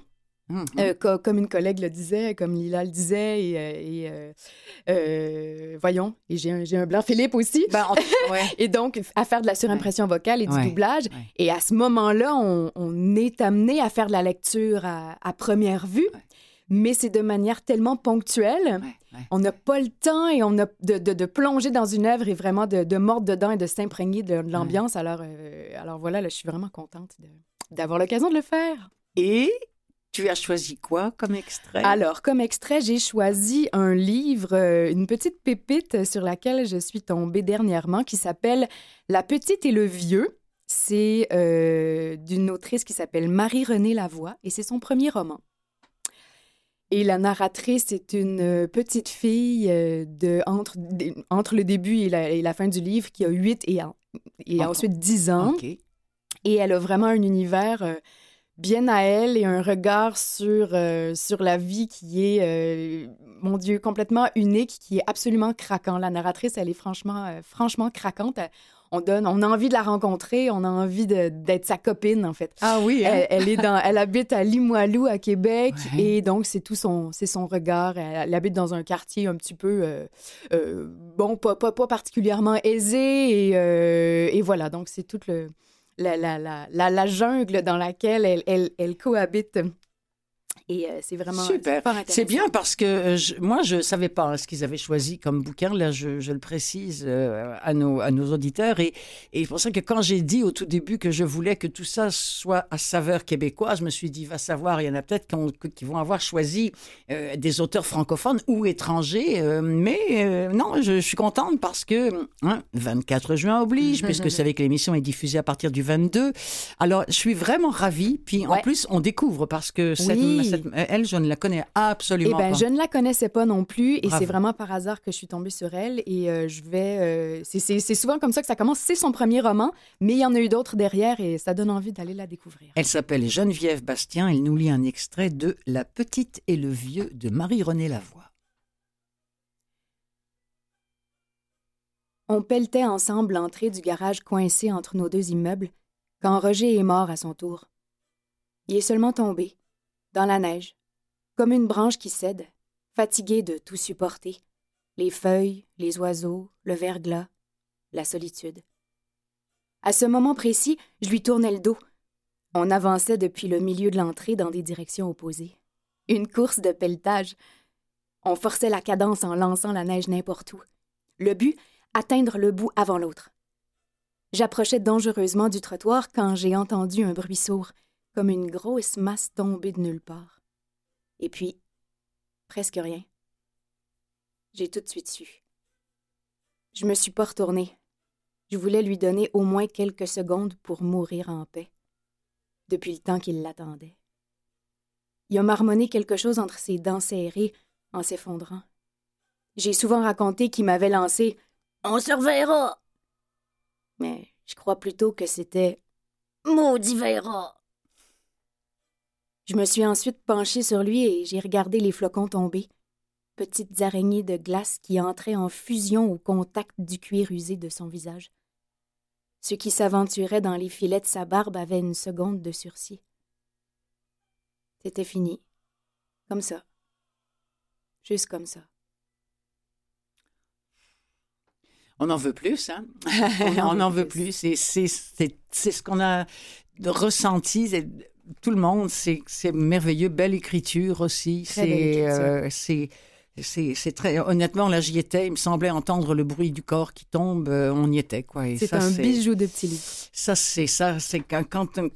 Mhm. Euh, co- comme une collègue le disait, comme Lila le disait, et, euh, et, euh, euh, voyons, et j'ai un, un blanc Philippe aussi. Ben, ouais. Et donc, à faire de la surimpression vocale et du Ouais, doublage. Et à ce moment-là, on, on est amené à faire de la lecture à, à première vue, mais c'est de manière tellement ponctuelle. On n'a pas le temps et on a de, de- de plonger dans une œuvre et vraiment de, de mordre dedans et de s'imprégner de, l'ambiance. Alors, alors voilà, là, je suis vraiment contente d'avoir l'occasion de le faire. Et tu as choisi quoi comme extrait? Alors, comme extrait, j'ai choisi un livre, euh, une petite pépite sur laquelle je suis tombée dernièrement qui s'appelle La petite et le vieux. C'est euh, d'une autrice qui s'appelle Marie-Renée Lavoie et c'est son premier roman. Et la narratrice est une euh, petite fille de, entre, entre le début et la, et la fin du livre qui a 8 et, en- et Ok. ensuite 10 ans. Et elle a vraiment un univers euh, bien à elle et un regard sur, euh, sur la vie qui est, euh, mon Dieu, complètement unique, qui est absolument craquant. La narratrice, elle est franchement, euh, franchement craquante. Elle- On, donne, on a envie de la rencontrer, on a envie d'être sa copine, en fait. Ah oui, hein? Elle, elle est dans, elle habite à Limoilou, à Québec, Ouais. et donc c'est tout son, c'est son regard. Elle, elle habite dans un quartier un petit peu, bon, pas, pas, pas particulièrement aisé, et, et voilà. Donc c'est toute le, la, la, la, la, jungle dans laquelle elle, elle, elle cohabite. Et euh, c'est vraiment Super. fort intéressant. C'est bien parce que euh, je- moi, je savais pas hein, ce qu'ils avaient choisi comme bouquin. Là, je, je le précise euh, à, nos, à nos auditeurs. Et, et c'est pour ça que quand j'ai dit au tout début que je voulais que tout ça soit à saveur québécoise, je me suis dit, va savoir, il y en a peut-être qui, ont- qui vont avoir choisi euh, des auteurs francophones ou étrangers. euh, mais euh, non, je, je suis contente parce que hein, 24 juin oblige, puisque vous savez que l'émission est diffusée à partir du 22. Alors, je suis vraiment ravie. Puis en plus, on découvre parce que cette, Oui. cette- elle, je ne la connais Eh absolument ben, pas. je ne la connaissais pas non plus, et c'est vraiment par hasard que je suis tombée sur elle. Et euh, je vais, euh, c'est souvent comme ça que ça commence. C'est son premier roman, mais il y en a eu d'autres derrière, et ça donne envie d'aller la découvrir. Elle s'appelle Geneviève Bastien. Elle nous lit un extrait de La petite et le vieux de Marie-Renée Lavoie. On pelletait ensemble l'entrée du garage coincé entre nos deux immeubles quand Roger est mort à son tour. Il est seulement tombé, dans la neige, comme une branche qui cède, fatigué de tout supporter les feuilles, les oiseaux, le verglas, la solitude. À ce moment précis, je lui tournais le dos. On avançait depuis le milieu de l'entrée dans des directions opposées. Une course de pelletage. On forçait la cadence en lançant la neige n'importe où. Le but, atteindre le bout avant l'autre. J'approchais dangereusement du trottoir quand j'ai entendu un bruit sourd, comme une grosse masse tombée de nulle part. Et puis, presque rien. J'ai tout de suite su. Je me suis pas retournée. Je voulais lui donner au moins quelques secondes pour mourir en paix, depuis le temps qu'il l'attendait. Il a marmonné quelque chose entre ses dents serrées en s'effondrant. J'ai souvent raconté qu'il m'avait lancé On se reverra. Mais je crois plutôt que c'était Maudit verra. Je me suis ensuite penchée sur lui et j'ai regardé les flocons tomber, petites araignées de glace qui entraient en fusion au contact du cuir usé de son visage. Ceux qui s'aventuraient dans les filets de sa barbe avaient une seconde de sursis. C'était fini. Comme ça. Juste comme ça. On en veut plus, hein? On en, veut plus. C'est ce qu'on a ressenti. Tout le monde, c'est merveilleux. Belle écriture aussi. C'est c'est très honnêtement là j'y étais il me semblait entendre le bruit du corps qui tombe euh, on y était quoi c'est un bijou de petit livre ça c'est ça c'est quand,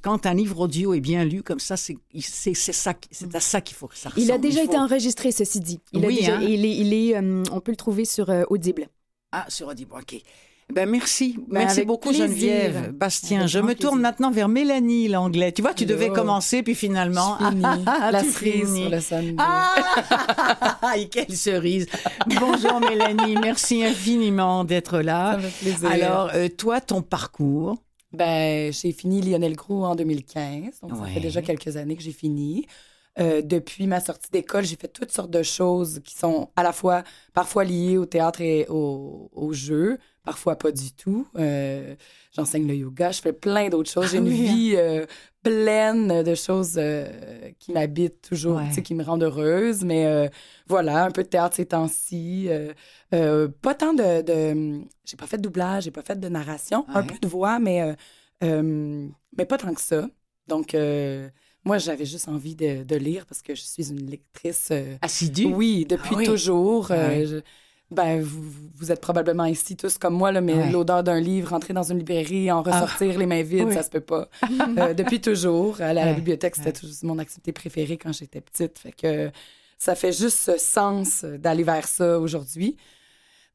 quand, un livre audio est bien lu comme ça c'est c'est ça c'est à ça qu'il faut que ça ressemble. il a déjà été enregistré ceci dit il oui, hein? il est, il est euh, on peut le trouver sur euh, Audible ah sur Audible ok ben merci, ben, merci beaucoup Geneviève, Bastien. je me tourne maintenant vers Mélanie l'anglais. Tu vois, tu devais commencer puis finalement la cerise sur le samedi. Ah, quelle cerise. Bonjour Mélanie, merci infiniment d'être là. Ça fait plaisir. Alors euh, toi, ton parcours? Ben j'ai fini Lionel Gros en 2015, donc ça fait déjà quelques années que j'ai fini. Euh, depuis ma sortie d'école, j'ai fait toutes sortes de choses qui sont à la fois parfois liées au théâtre et au, au jeu, parfois pas du tout. Euh, j'enseigne le yoga, je fais plein d'autres choses. J'ai une ah hein. vie euh, pleine de choses euh, qui m'habitent toujours, qui me rendent heureuse. Mais voilà, un peu de théâtre ces temps-ci. pas tant de... de... J'ai pas fait de doublage, j'ai pas fait de narration. Un peu de voix, mais, mais pas tant que ça. Donc... Moi, j'avais juste envie de, lire parce que je suis une lectrice. Assidue? Oui, depuis ah toujours. Ben, vous, vous, êtes probablement ici tous comme moi, là, mais l'odeur d'un livre, entrer dans une librairie, en ah. ressortir les mains vides, ça se peut pas. Euh, depuis toujours. Aller à la bibliothèque, c'était toujours mon activité préférée quand j'étais petite. Fait que ça fait juste ce sens d'aller vers ça aujourd'hui.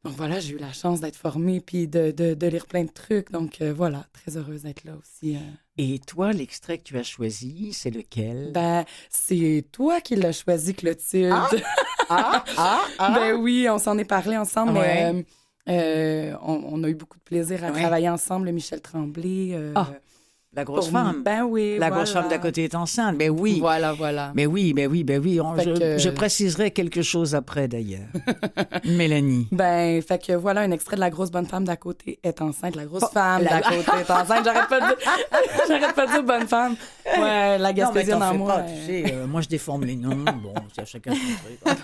Donc voilà, j'ai eu la chance d'être formée puis de, de, lire plein de trucs. Donc euh, voilà, très heureuse d'être là aussi. Euh. Et toi, l'extrait que tu as choisi, c'est lequel? Ben, c'est toi qui l'as choisi, Clotilde. Ah! ah, ah, ah. Ben oui, on s'en est parlé ensemble, mais euh, on, a eu beaucoup de plaisir à travailler ensemble, Michel Tremblay. Euh, ah. La grosse femme. Ben oui. La grosse femme d'à côté est enceinte. Ben oui. Voilà, voilà. Mais oui, ben oui, ben oui. je, préciserai quelque chose après d'ailleurs. Mélanie. Ben, fait que voilà, un extrait de La grosse bonne femme d'à côté est enceinte. La grosse oh, femme d'à côté est enceinte. J'arrête pas de dire, j'arrête pas de dire bonne femme. Ouais, la gaspésienne en moi. tu sais, euh, moi je déforme les noms. Bon, c'est chacun son truc.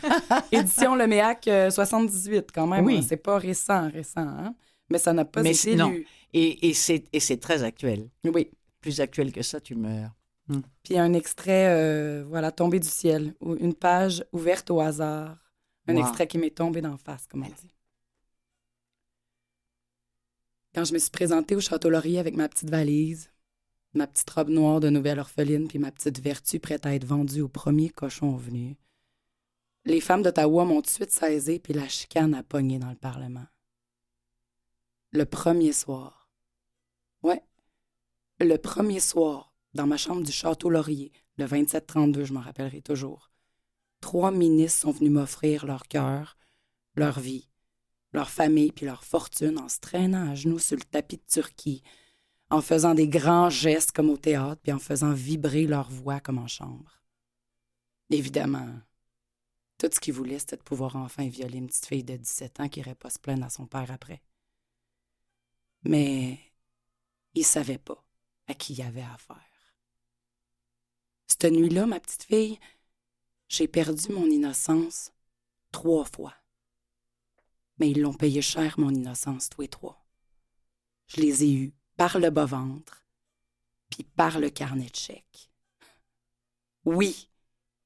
Édition Le Méac 78 euh, quand même. Oui. C'est pas récent, récent, hein? Mais ça n'a pas été non. lu. Et, et c'est très actuel. Oui plus actuel que ça, tu meurs. Hmm. Puis un extrait, euh, voilà, tombé du ciel, ou une page ouverte au hasard. Un extrait qui m'est tombé d'en face, comme on dit. Quand je me suis présentée au Château Laurier avec ma petite valise, ma petite robe noire de nouvelle orpheline, puis ma petite vertu prête à être vendue au premier cochon venu, les femmes d'Ottawa m'ont tout de suite saisi, puis la chicane a pogné dans le Parlement. Le premier soir. Ouais, le premier soir, dans ma chambre du Château Laurier, le 27-32, je m'en rappellerai toujours, trois ministres sont venus m'offrir leur cœur, leur vie, leur famille puis leur fortune en se traînant à genoux sur le tapis de Turquie, en faisant des grands gestes comme au théâtre puis en faisant vibrer leur voix comme en chambre. Évidemment, tout ce qu'ils voulaient, c'était de pouvoir enfin violer une petite fille de 17 ans qui irait pas se plaindre à son père après. Mais ils savaient pas à qui il y avait affaire. Cette nuit-là, ma petite fille, j'ai perdu mon innocence trois fois. Mais ils l'ont payé cher, mon innocence, tous les trois. Je les ai eus par le bas-ventre, puis par le carnet de chèques. Oui,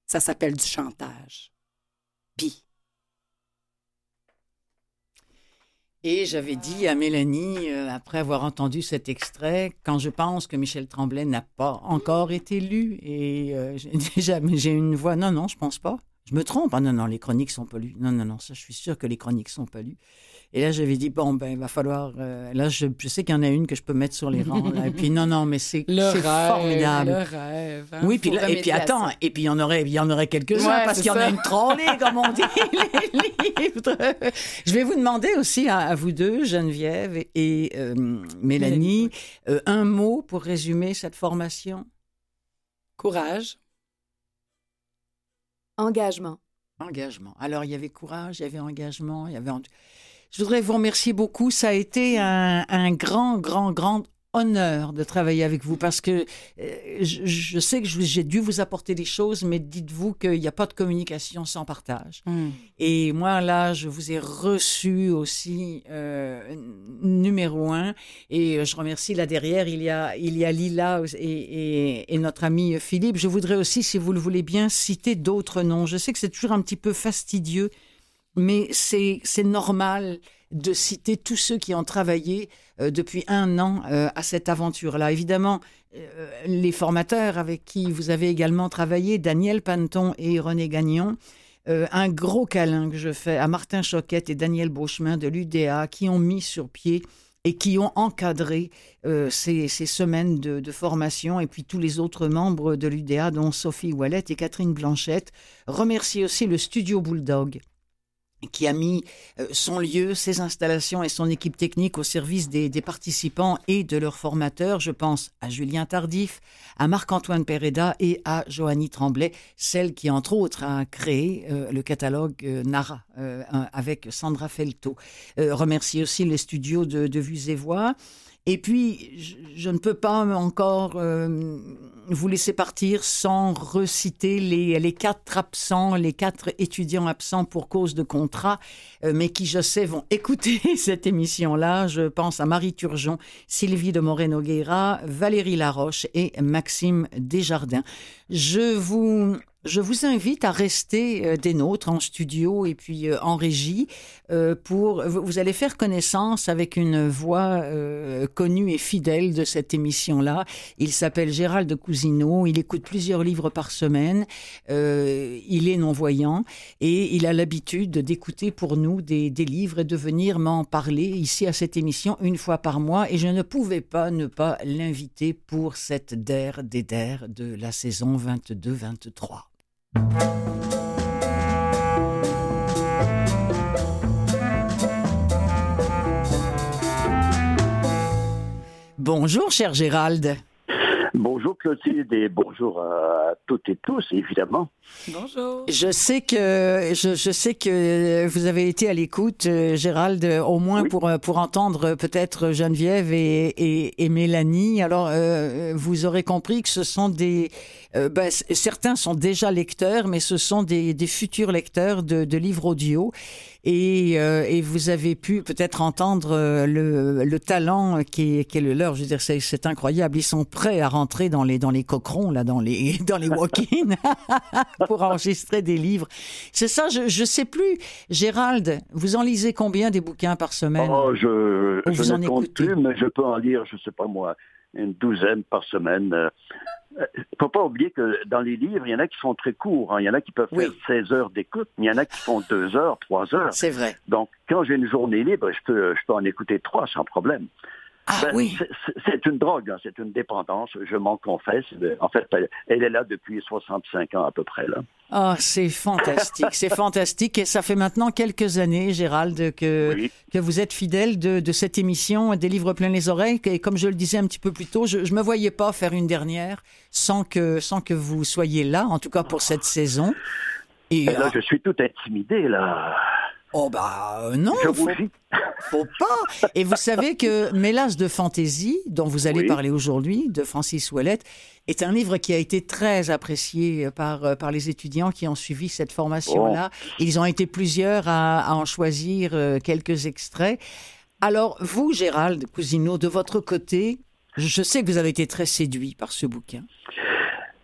ça s'appelle du chantage. Puis Et j'avais dit à Mélanie, euh, après avoir entendu cet extrait, quand je pense que Michel Tremblay n'a pas encore été lu, et euh, j'ai une voix, non, non, je pense pas. Je me trompe. Ah non, non, les chroniques sont pas lues. Non, non, non, ça, je suis sûr que les chroniques sont pas lues. Et là, j'avais dit, bon, ben, il va falloir. Euh, là, je, sais qu'il y en a une que je peux mettre sur les rangs. Et puis, non, non, mais c'est formidable. Le rêve. Hein. Oui, puis, et puis attends, et puis il y en aurait, il y en aurait quelques-uns parce qu'il y en a une trollée, comme on dit, les livres. Je vais vous demander aussi à, vous deux, Geneviève et euh, Mélanie, euh, un mot pour résumer cette formation? Courage. Engagement. Engagement. Alors, il y avait courage, il y avait engagement, il y avait... Je voudrais vous remercier beaucoup. Ça a été un, grand, grand, grand honneur de travailler avec vous parce que euh, je, sais que j'ai dû vous apporter des choses, mais dites-vous qu'il n'y a pas de communication sans partage. Hmm. Et moi, là, je vous ai reçu aussi euh, numéro un. Et je remercie là derrière, il y a, il y a Lila et, et notre ami Philippe. Je voudrais aussi, si vous le voulez bien, citer d'autres noms. Je sais que c'est toujours un petit peu fastidieux, mais c'est normal de citer tous ceux qui ont travaillé euh, depuis un an euh, à cette aventure-là. Évidemment, euh, les formateurs avec qui vous avez également travaillé, Daniel Panton et René Gagnon, un gros câlin que je fais à Martin Choquette et Daniel Beauchemin de l'UDA qui ont mis sur pied et qui ont encadré ces, semaines de, de, formation, et puis tous les autres membres de l'UDA, dont Sophie Wallet et Catherine Blanchette. Remercier aussi le studio Bulldog qui a mis euh, son lieu, ses installations et son équipe technique au service des, participants et de leurs formateurs. Je pense à Julien Tardif, à Marc-Antoine Pereda et à Joanny Tremblay, celle qui, entre autres, a créé euh, le catalogue euh, Nara avec Sandra Felto. remercier aussi les studios de, de Vues et Voix. Et puis, je, ne peux pas encore euh, vous laisser partir sans reciter les, les quatre absents, les quatre étudiants absents pour cause de contrat, euh, mais qui, je sais, vont écouter cette émission-là. Je pense à Marie Turgeon, Sylvie de Moreno-Guerra, Valérie Laroche et Maxime Desjardins. Je vous je vous invite à rester euh, des nôtres en studio et puis euh, en régie euh, pour vous allez faire connaissance avec une voix connue et fidèle de cette émission-là. Il s'appelle Gérald Cousineau, il écoute plusieurs livres par semaine, il est non-voyant et il a l'habitude d'écouter pour nous des, des livres et de venir m'en parler ici à cette émission une fois par mois et je ne pouvais pas ne pas l'inviter pour cette DER des DER de la saison 22-23. Bonjour, cher Gérald. Bonjour Clotilde et bonjour à toutes et tous, évidemment. Bonjour. Je sais que je, je sais que vous avez été à l'écoute, euh, Gérald, au moins pour euh, pour entendre peut-être Geneviève et, et, et, Mélanie. Alors, euh, vous aurez compris que ce sont des ben, certains sont déjà lecteurs, mais ce sont des, des futurs lecteurs de, de livres audio. Et, euh, et, vous avez pu peut-être entendre euh, le, le, talent qui est, qui est, le leur. Je veux dire, c'est incroyable. Ils sont prêts à rentrer dans les dans les coquerons là, dans les dans les walk-ins pour enregistrer des livres. C'est ça. Je je sais plus. Gérald, vous en lisez combien des bouquins par semaine? Oh, Je, je ne compte plus, mais je peux en lire, je sais pas moi, une douzaine par semaine. Euh, il ne faut pas oublier que dans les livres, il y en a qui sont très courts. Hein. Il y en a qui peuvent faire 16 heures d'écoute, mais il y en a qui font 2 heures, 3 heures. C'est vrai. Donc, quand j'ai une journée libre, je peux, je peux en écouter 3 sans problème. Ah ben, oui. C'est une drogue, hein, c'est une dépendance, je m'en confesse. En fait, elle est là depuis 65 ans à peu près. là. Ah, c'est fantastique, c'est fantastique. Et ça fait maintenant quelques années, Gérald, que, que vous êtes fidèle de, de, cette émission des livres plein les oreilles. Et comme je le disais un petit peu plus tôt, je ne me voyais pas faire une dernière sans que, sans que vous soyez là, en tout cas pour cette saison. Et, là, je suis tout intimidé, là. Oh bah euh, non, faut, faut pas. Et vous savez que Mélas de fantaisie, dont vous allez parler aujourd'hui, de Francis Ouellette, est un livre qui a été très apprécié par, euh, par les étudiants qui ont suivi cette formation-là. Oh. Ils ont été plusieurs à, en choisir euh, quelques extraits. Alors, vous, Gérald Cousineau, de votre côté, je sais que vous avez été très séduit par ce bouquin.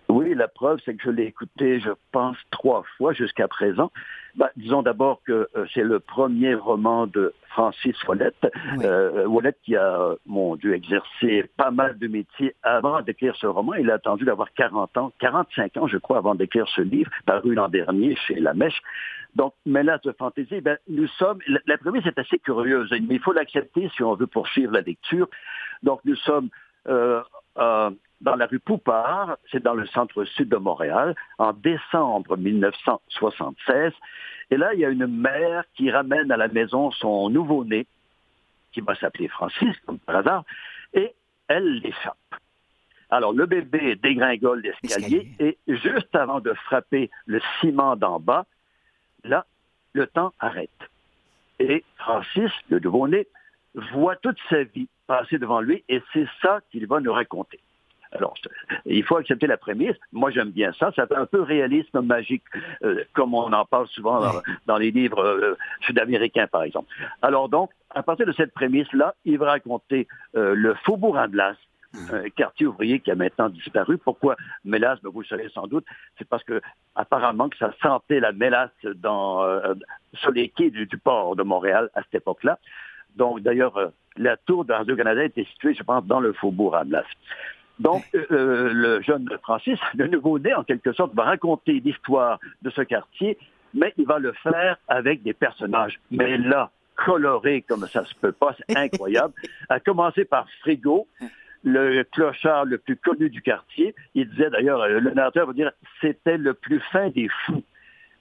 Oui, la preuve, c'est que je l'ai écouté, je pense, trois fois jusqu'à présent. Bah, disons d'abord que euh, c'est le premier roman de Francis Ouellette. Euh, qui a, mon Dieu, exercé pas mal de métiers avant d'écrire ce roman. Il a attendu d'avoir 40 ans, 45 ans, je crois, avant d'écrire ce livre, paru l'an dernier chez La Mèche. Donc, Mélas de fantaisie, ben, nous sommes, la, la première est assez curieuse, mais il faut l'accepter si on veut poursuivre la lecture. Donc, nous sommes euh, euh, dans la rue Poupard, c'est dans le centre-sud de Montréal, en décembre 1976. Et là, il y a une mère qui ramène à la maison son nouveau-né, qui va s'appeler Francis, comme par hasard, et elle l'échappe. Alors, le bébé dégringole l'escalier et juste avant de frapper le ciment d'en bas, là, le temps arrête. Et Francis, le nouveau-né, voit toute sa vie passer devant lui et c'est ça qu'il va nous raconter. Alors, il faut accepter la prémisse. Moi, j'aime bien ça. Ça fait un peu réalisme magique, euh, comme on en parle souvent dans, les livres euh, sud-américains, par exemple. Alors donc, à partir de cette prémisse-là, il va raconter euh, le Faubourg Amblas, un quartier ouvrier qui a maintenant disparu. Pourquoi mélasse? Ben, Vous le savez sans doute. C'est parce que apparemment que ça sentait la mélasse dans, sur les quais du, port de Montréal à cette époque-là. Donc, d'ailleurs, la tour de Radio-Canada était située, je pense, dans le Faubourg Amblas. Donc, euh, euh, le jeune Francis, le nouveau-né, en quelque sorte, va raconter l'histoire de ce quartier, mais il va le faire avec des personnages. Mais là, colorés comme ça se peut pas, c'est incroyable. à commencer par Frigo, le clochard le plus connu du quartier. Il disait d'ailleurs, euh, le narrateur va dire, c'était le plus fin des fous.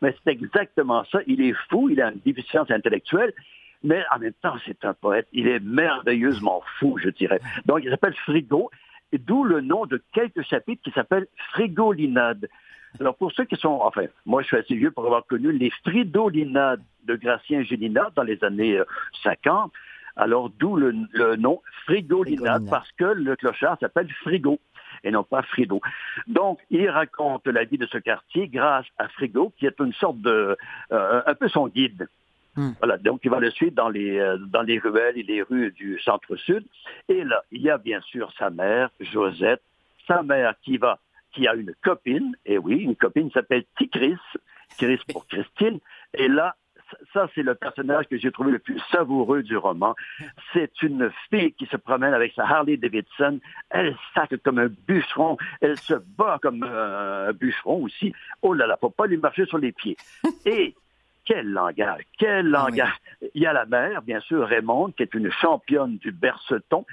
Mais c'est exactement ça. Il est fou, il a une déficience intellectuelle, mais en même temps, c'est un poète. Il est merveilleusement fou, je dirais. Donc, il s'appelle Frigo d'où le nom de quelques chapitres qui s'appellent Frigolinade. Alors, pour ceux qui sont, enfin, moi, je suis assez vieux pour avoir connu les Fridolinades de Gracien Gélinat dans les années 50. Euh, Alors, d'où le, nom Frigolinade, parce que le clochard s'appelle Frigo et non pas Frido. Donc, il raconte la vie de ce quartier grâce à Frigo, qui est une sorte de, euh, un peu son guide. Hmm. Voilà, donc il va le suivre dans les, euh, dans les ruelles et les rues du centre-sud. Et là, il y a bien sûr sa mère, Josette, sa mère qui va, qui a une copine, et oui, une copine s'appelle Ticris, Chris pour Christine. Et là, ça, c'est le personnage que j'ai trouvé le plus savoureux du roman. C'est une fille qui se promène avec sa Harley Davidson. Elle sac comme un bûcheron. Elle se bat comme un bûcheron aussi. Oh là là, faut pas lui marcher sur les pieds. Et quel langage, quel ah langage. Il y a la mère, bien sûr, Raymond, qui est une championne du berceton.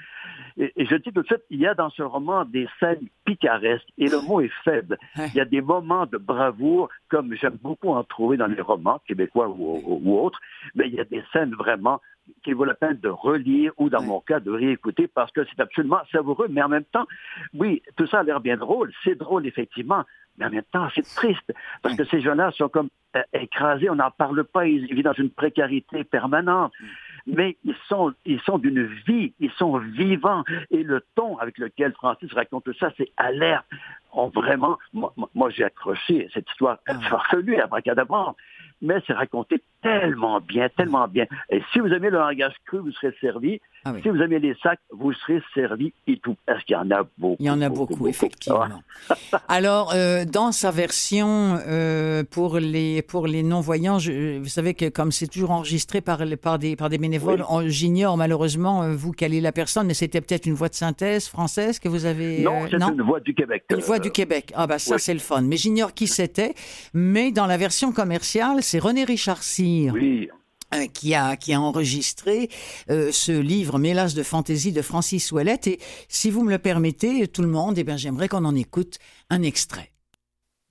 Et, je dis tout de suite, il y a dans ce roman des scènes picaresques, et le mot est faible. Il y a des moments de bravoure, comme j'aime beaucoup en trouver dans les romans québécois ou, autres, mais il y a des scènes vraiment qu'il vaut la peine de relire ou, dans mon cas, de réécouter parce que c'est absolument savoureux. Mais en même temps, oui, tout ça a l'air bien drôle. C'est drôle, effectivement. Mais en même temps, c'est triste parce que ces gens-là sont comme euh, écrasés, on n'en parle pas, ils vivent dans une précarité permanente. Mm. Mais ils sont, ils sont d'une vie, ils sont vivants. Et le ton avec lequel Francis raconte ça, c'est alerte. On vraiment, moi, moi j'ai accroché cette histoire ah. farfelue, abracadabra mais c'est raconté tellement bien, tellement bien. Et si vous aimez le langage cru, vous serez servi. Ah si vous aimez les sacs, vous serez servi et tout. Est-ce qu'il y en a beaucoup? Il y en a beaucoup, effectivement. Alors, euh, dans sa version euh, pour les pour les non-voyants, vous savez que comme c'est toujours enregistré par, par, des, par des bénévoles, j'ignore malheureusement, euh, vous, quelle est la personne, mais c'était peut-être une voix de synthèse française que vous avez... Non, c'est une voix du Québec. Une voix du Québec. Ah bah ça, c'est le fun. Mais j'ignore qui c'était. Mais dans la version commerciale, c'est René Richard Oui. Euh, qui a, qui a enregistré euh, ce livre Mélas de fantaisie de Francis Ouellette. Et si vous me le permettez, tout le monde, eh bien, j'aimerais qu'on en écoute un extrait.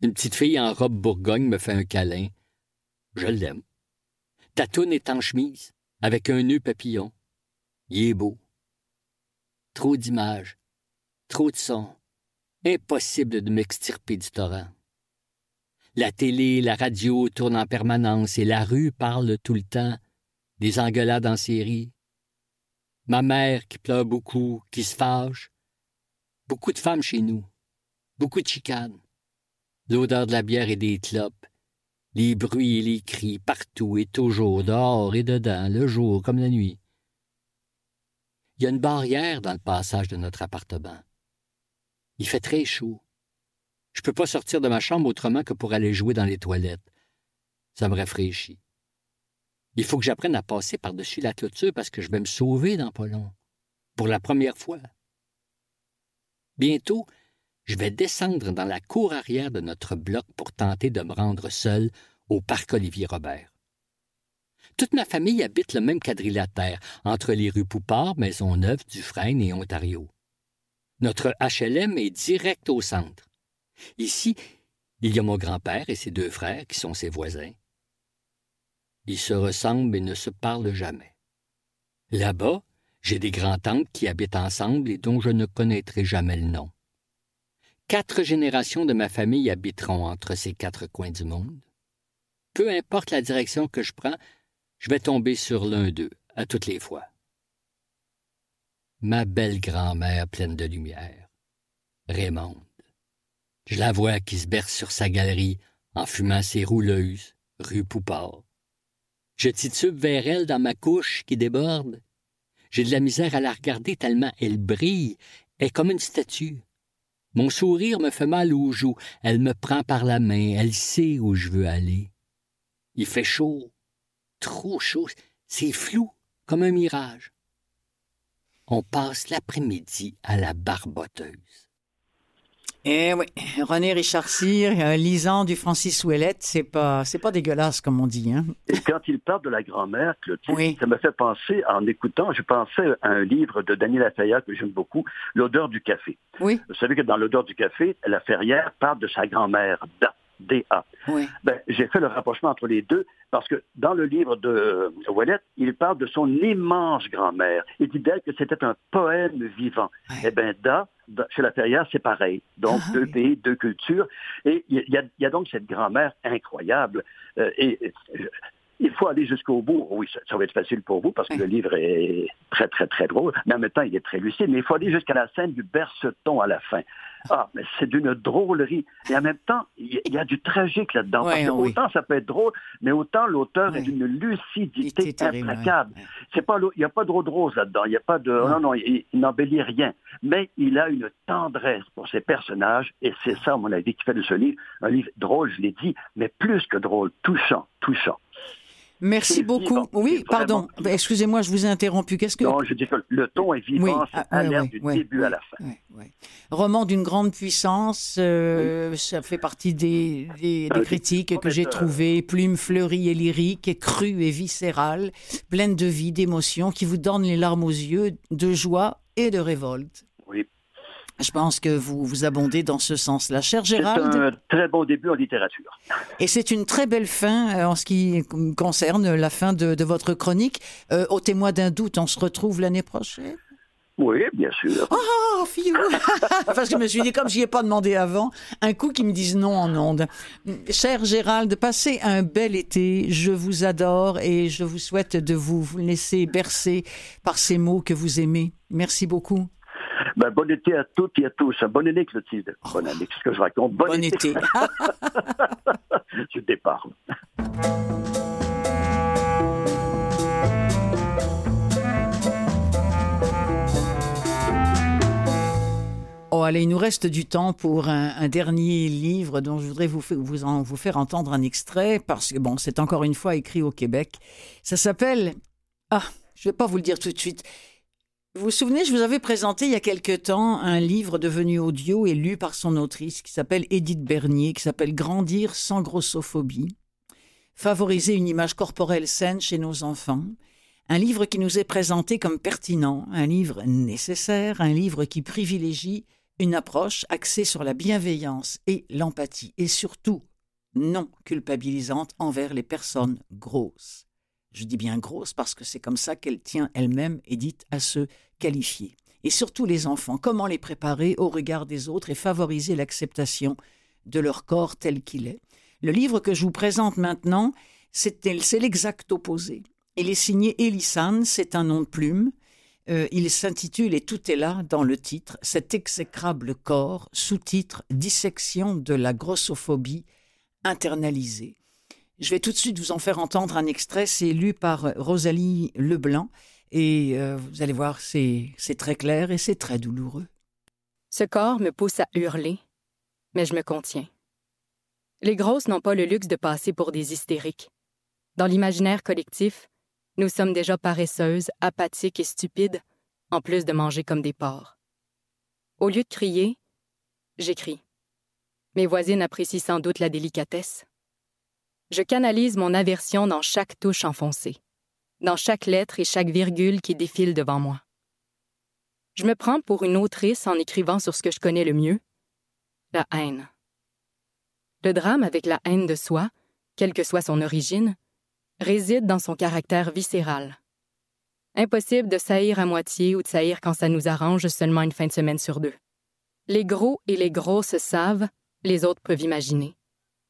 Une petite fille en robe bourgogne me fait un câlin. Je l'aime. Ta toune est en chemise, avec un nœud papillon. Il est beau. Trop d'images, trop de sons. Impossible de m'extirper du torrent. La télé, la radio tournent en permanence et la rue parle tout le temps des engueulades en série. Ma mère qui pleure beaucoup, qui se fâche. Beaucoup de femmes chez nous. Beaucoup de chicanes. L'odeur de la bière et des clopes. Les bruits et les cris partout et toujours, dehors et dedans, le jour comme la nuit. Il y a une barrière dans le passage de notre appartement. Il fait très chaud. Je peux pas sortir de ma chambre autrement que pour aller jouer dans les toilettes. Ça me rafraîchit. Il faut que j'apprenne à passer par-dessus la clôture parce que je vais me sauver dans pas long. Pour la première fois. Bientôt, je vais descendre dans la cour arrière de notre bloc pour tenter de me rendre seul au parc Olivier Robert. Toute ma famille habite le même quadrilatère, entre les rues Poupard, Maisonneuve, Dufresne et Ontario. Notre HLM est direct au centre. Ici, il y a mon grand-père et ses deux frères qui sont ses voisins. Ils se ressemblent et ne se parlent jamais. Là-bas, j'ai des grands-tantes qui habitent ensemble et dont je ne connaîtrai jamais le nom. Quatre générations de ma famille habiteront entre ces quatre coins du monde. Peu importe la direction que je prends, je vais tomber sur l'un d'eux, à toutes les fois. Ma belle grand-mère pleine de lumière. Raymonde. Je la vois qui se berce sur sa galerie en fumant ses rouleuses, rue Poupard. Je titube vers elle dans ma couche qui déborde. J'ai de la misère à la regarder tellement elle brille, est comme une statue. Mon sourire me fait mal aux joues, elle me prend par la main, elle sait où je veux aller. Il fait chaud, trop chaud, c'est flou, comme un mirage. On passe l'après-midi à la barboteuse. Eh oui, René Richard Cyr, euh, lisant du Francis Ouellette, c'est pas, c'est pas dégueulasse comme on dit. Hein? Et quand il parle de la grand-mère, ça me fait penser, en écoutant, je pensais à un livre de Daniel Lafayette que j'aime beaucoup, L'odeur du café. Oui. Vous savez que dans L'odeur du café, la ferrière parle de sa grand-mère, Da. Oui. Ben, j'ai fait le rapprochement entre les deux parce que dans le livre de Ouellet, il parle de son immense grand-mère. Il dit d'elle que c'était un poème vivant. Eh bien, Da, chez la Ferrière, c'est pareil. Donc, Ah, deux oui. pays, deux cultures. Et il y a, il y a donc cette grand-mère incroyable. Euh, et, il faut aller jusqu'au bout. Oui, ça, ça va être facile pour vous parce que le livre est très, très, très drôle, mais en même temps, il est très lucide. Mais il faut aller jusqu'à la scène du berceton à la fin. Ah, mais c'est d'une drôlerie. Et en même temps, il y a du tragique là-dedans. Ouais, oui. autant ça peut être drôle, mais autant l'auteur Ouais. est d'une lucidité implacable. ouais, ouais. C'est pas, l'eau- il n'y a pas de de rose là-dedans. Il n'y a pas de, non, non, il, il n'embellit rien. Mais il a une tendresse pour ses personnages, et c'est ça, à mon avis, qui fait de ce livre un livre drôle, je l'ai dit, mais plus que drôle, touchant, touchant. Merci beaucoup. Oui, pardon. vivant. Excusez-moi, je vous ai interrompu. Qu'est-ce que Non, je dis que le ton est vivant, Oui, c'est ah, ouais, ouais, du ouais, début à la fin. Roman d'une grande puissance, euh, ça fait partie des, des- des Euh, critiques des que j'ai prometteurs. trouvées, plume fleurie et lyrique, crue et viscérale, pleine de vie, d'émotion, qui vous donne les larmes aux yeux, de joie et de révolte. Je pense que vous vous abondez dans ce sens-là. Cher C'est Gérald, un très bon début en littérature. et c'est une très belle fin euh, en ce qui concerne la fin de, de votre chronique. Euh, au témoin d'un doute, on se retrouve l'année prochaine? Oui, bien sûr. Oh, fiou Parce que je me suis dit, comme j'y ai pas demandé avant, un coup qu'ils me disent non en ondes. Cher Gérald, passez un bel été. Je vous adore et je vous souhaite de vous laisser bercer par ces mots que vous aimez. Merci beaucoup. Ben, bon été à toutes et à tous. Bonne année, Clotilde. Bonne année, c'est ce que je raconte? Bon, Bon été. je départ. Oh, allez, il nous reste du temps pour un, un dernier livre dont je voudrais vous, vous, en- vous faire entendre un extrait parce que, bon, c'est encore une fois écrit au Québec. Ça s'appelle. Ah, je ne vais pas vous le dire tout de suite. Vous vous souvenez, je vous avais présenté il y a quelque temps un livre devenu audio et lu par son autrice qui s'appelle Édith Bernier, qui s'appelle Grandir sans grossophobie. Favoriser une image corporelle saine chez nos enfants. Un livre qui nous est présenté comme pertinent, un livre nécessaire, un livre qui privilégie une approche axée sur la bienveillance et l'empathie, et surtout non culpabilisante envers les personnes grosses. Je dis bien grosses parce que c'est comme ça qu'elle tient elle-même, Edith, à se qualifier. Et surtout les enfants, comment les préparer au regard des autres et favoriser l'acceptation de leur corps tel qu'il est. Le livre que je vous présente maintenant, c'est l'exact opposé. Il est signé Elisane, c'est un nom de plume. Euh, il s'intitule, et tout est là dans le titre, Cet exécrable corps, sous-titre Dissection de la grossophobie internalisée. Je vais tout de suite vous en faire entendre un extrait, c'est lu par Rosalie Leblanc, et euh, vous allez voir, c'est très clair et c'est très douloureux. Ce corps me pousse à hurler, mais je me contiens. Les grosses n'ont pas le luxe de passer pour des hystériques. Dans l'imaginaire collectif, nous sommes déjà paresseuses, apathiques et stupides, en plus de manger comme des porcs. Au lieu de crier, j'écris. Mes voisines apprécient sans doute la délicatesse. Je canalise mon aversion dans chaque touche enfoncée, dans chaque lettre et chaque virgule qui défile devant moi. Je me prends pour une autrice en écrivant sur ce que je connais le mieux, la haine. Le drame avec la haine de soi, quelle que soit son origine, réside dans son caractère viscéral. Impossible de saillir à moitié ou de saillir quand ça nous arrange seulement une fin de semaine sur deux. Les gros et les grosses savent, les autres peuvent imaginer.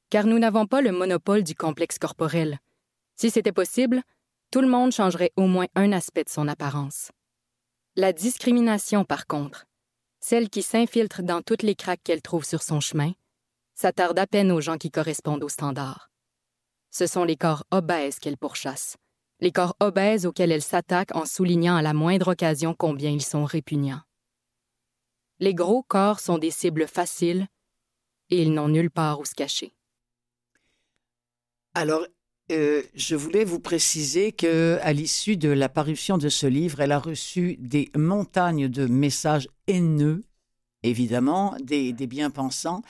Car nous n'avons pas le monopole du complexe corporel. Si c'était possible, tout le monde changerait au moins un aspect de son apparence. La discrimination, par contre, celle qui s'infiltre dans toutes les craques qu'elle trouve sur son chemin, s'attarde à peine aux gens qui correspondent aux standards. Ce sont les corps obèses qu'elle pourchasse, les corps obèses auxquels elle s'attaque en soulignant à la moindre occasion combien ils sont répugnants. Les gros corps sont des cibles faciles et ils n'ont nulle part où se cacher. Alors, euh, je voulais vous préciser que à l'issue de la parution de ce livre, elle a reçu des montagnes de messages haineux, évidemment, des, bien-pensants,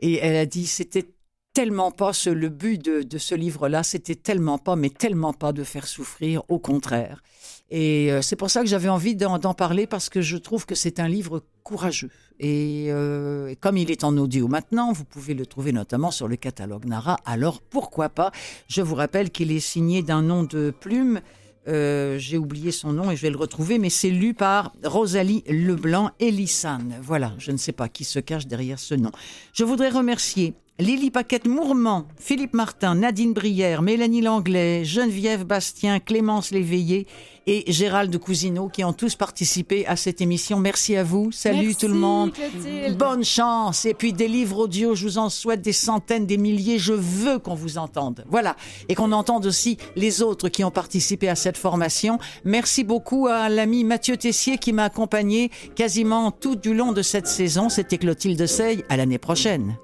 et elle a dit c'était tellement pas ce, le but de, ce livre-là, c'était tellement pas, mais tellement pas de faire souffrir, au contraire. Et euh, c'est pour ça que j'avais envie d'en parler parce que je trouve que c'est un livre courageux. Euh, et, comme il est en audio maintenant, vous pouvez le trouver notamment sur le catalogue Nara. Alors pourquoi pas? Je vous rappelle qu'il est signé d'un nom de plume. Euh, j'ai oublié son nom et je vais le retrouver, mais c'est lu par Rosalie Leblanc Elissane. Voilà, je ne sais pas qui se cache derrière ce nom. Je voudrais remercier Lily Paquette Mourmand, Philippe Martin, Nadine Brière, Mélanie Langlais, Geneviève Bastien, Clémence Léveillé et Gérald Cousineau qui ont tous participé à cette émission. Merci à vous. Salut tout le monde. Bonne chance. Et puis des livres audio, je vous en souhaite des centaines, des milliers. Je veux qu'on vous entende. Voilà. Et qu'on entende aussi les autres qui ont participé à cette formation. Merci beaucoup à l'ami Mathieu Tessier qui m'a accompagné quasiment tout du long de cette saison. C'était Clotilde Sey. À l'année prochaine.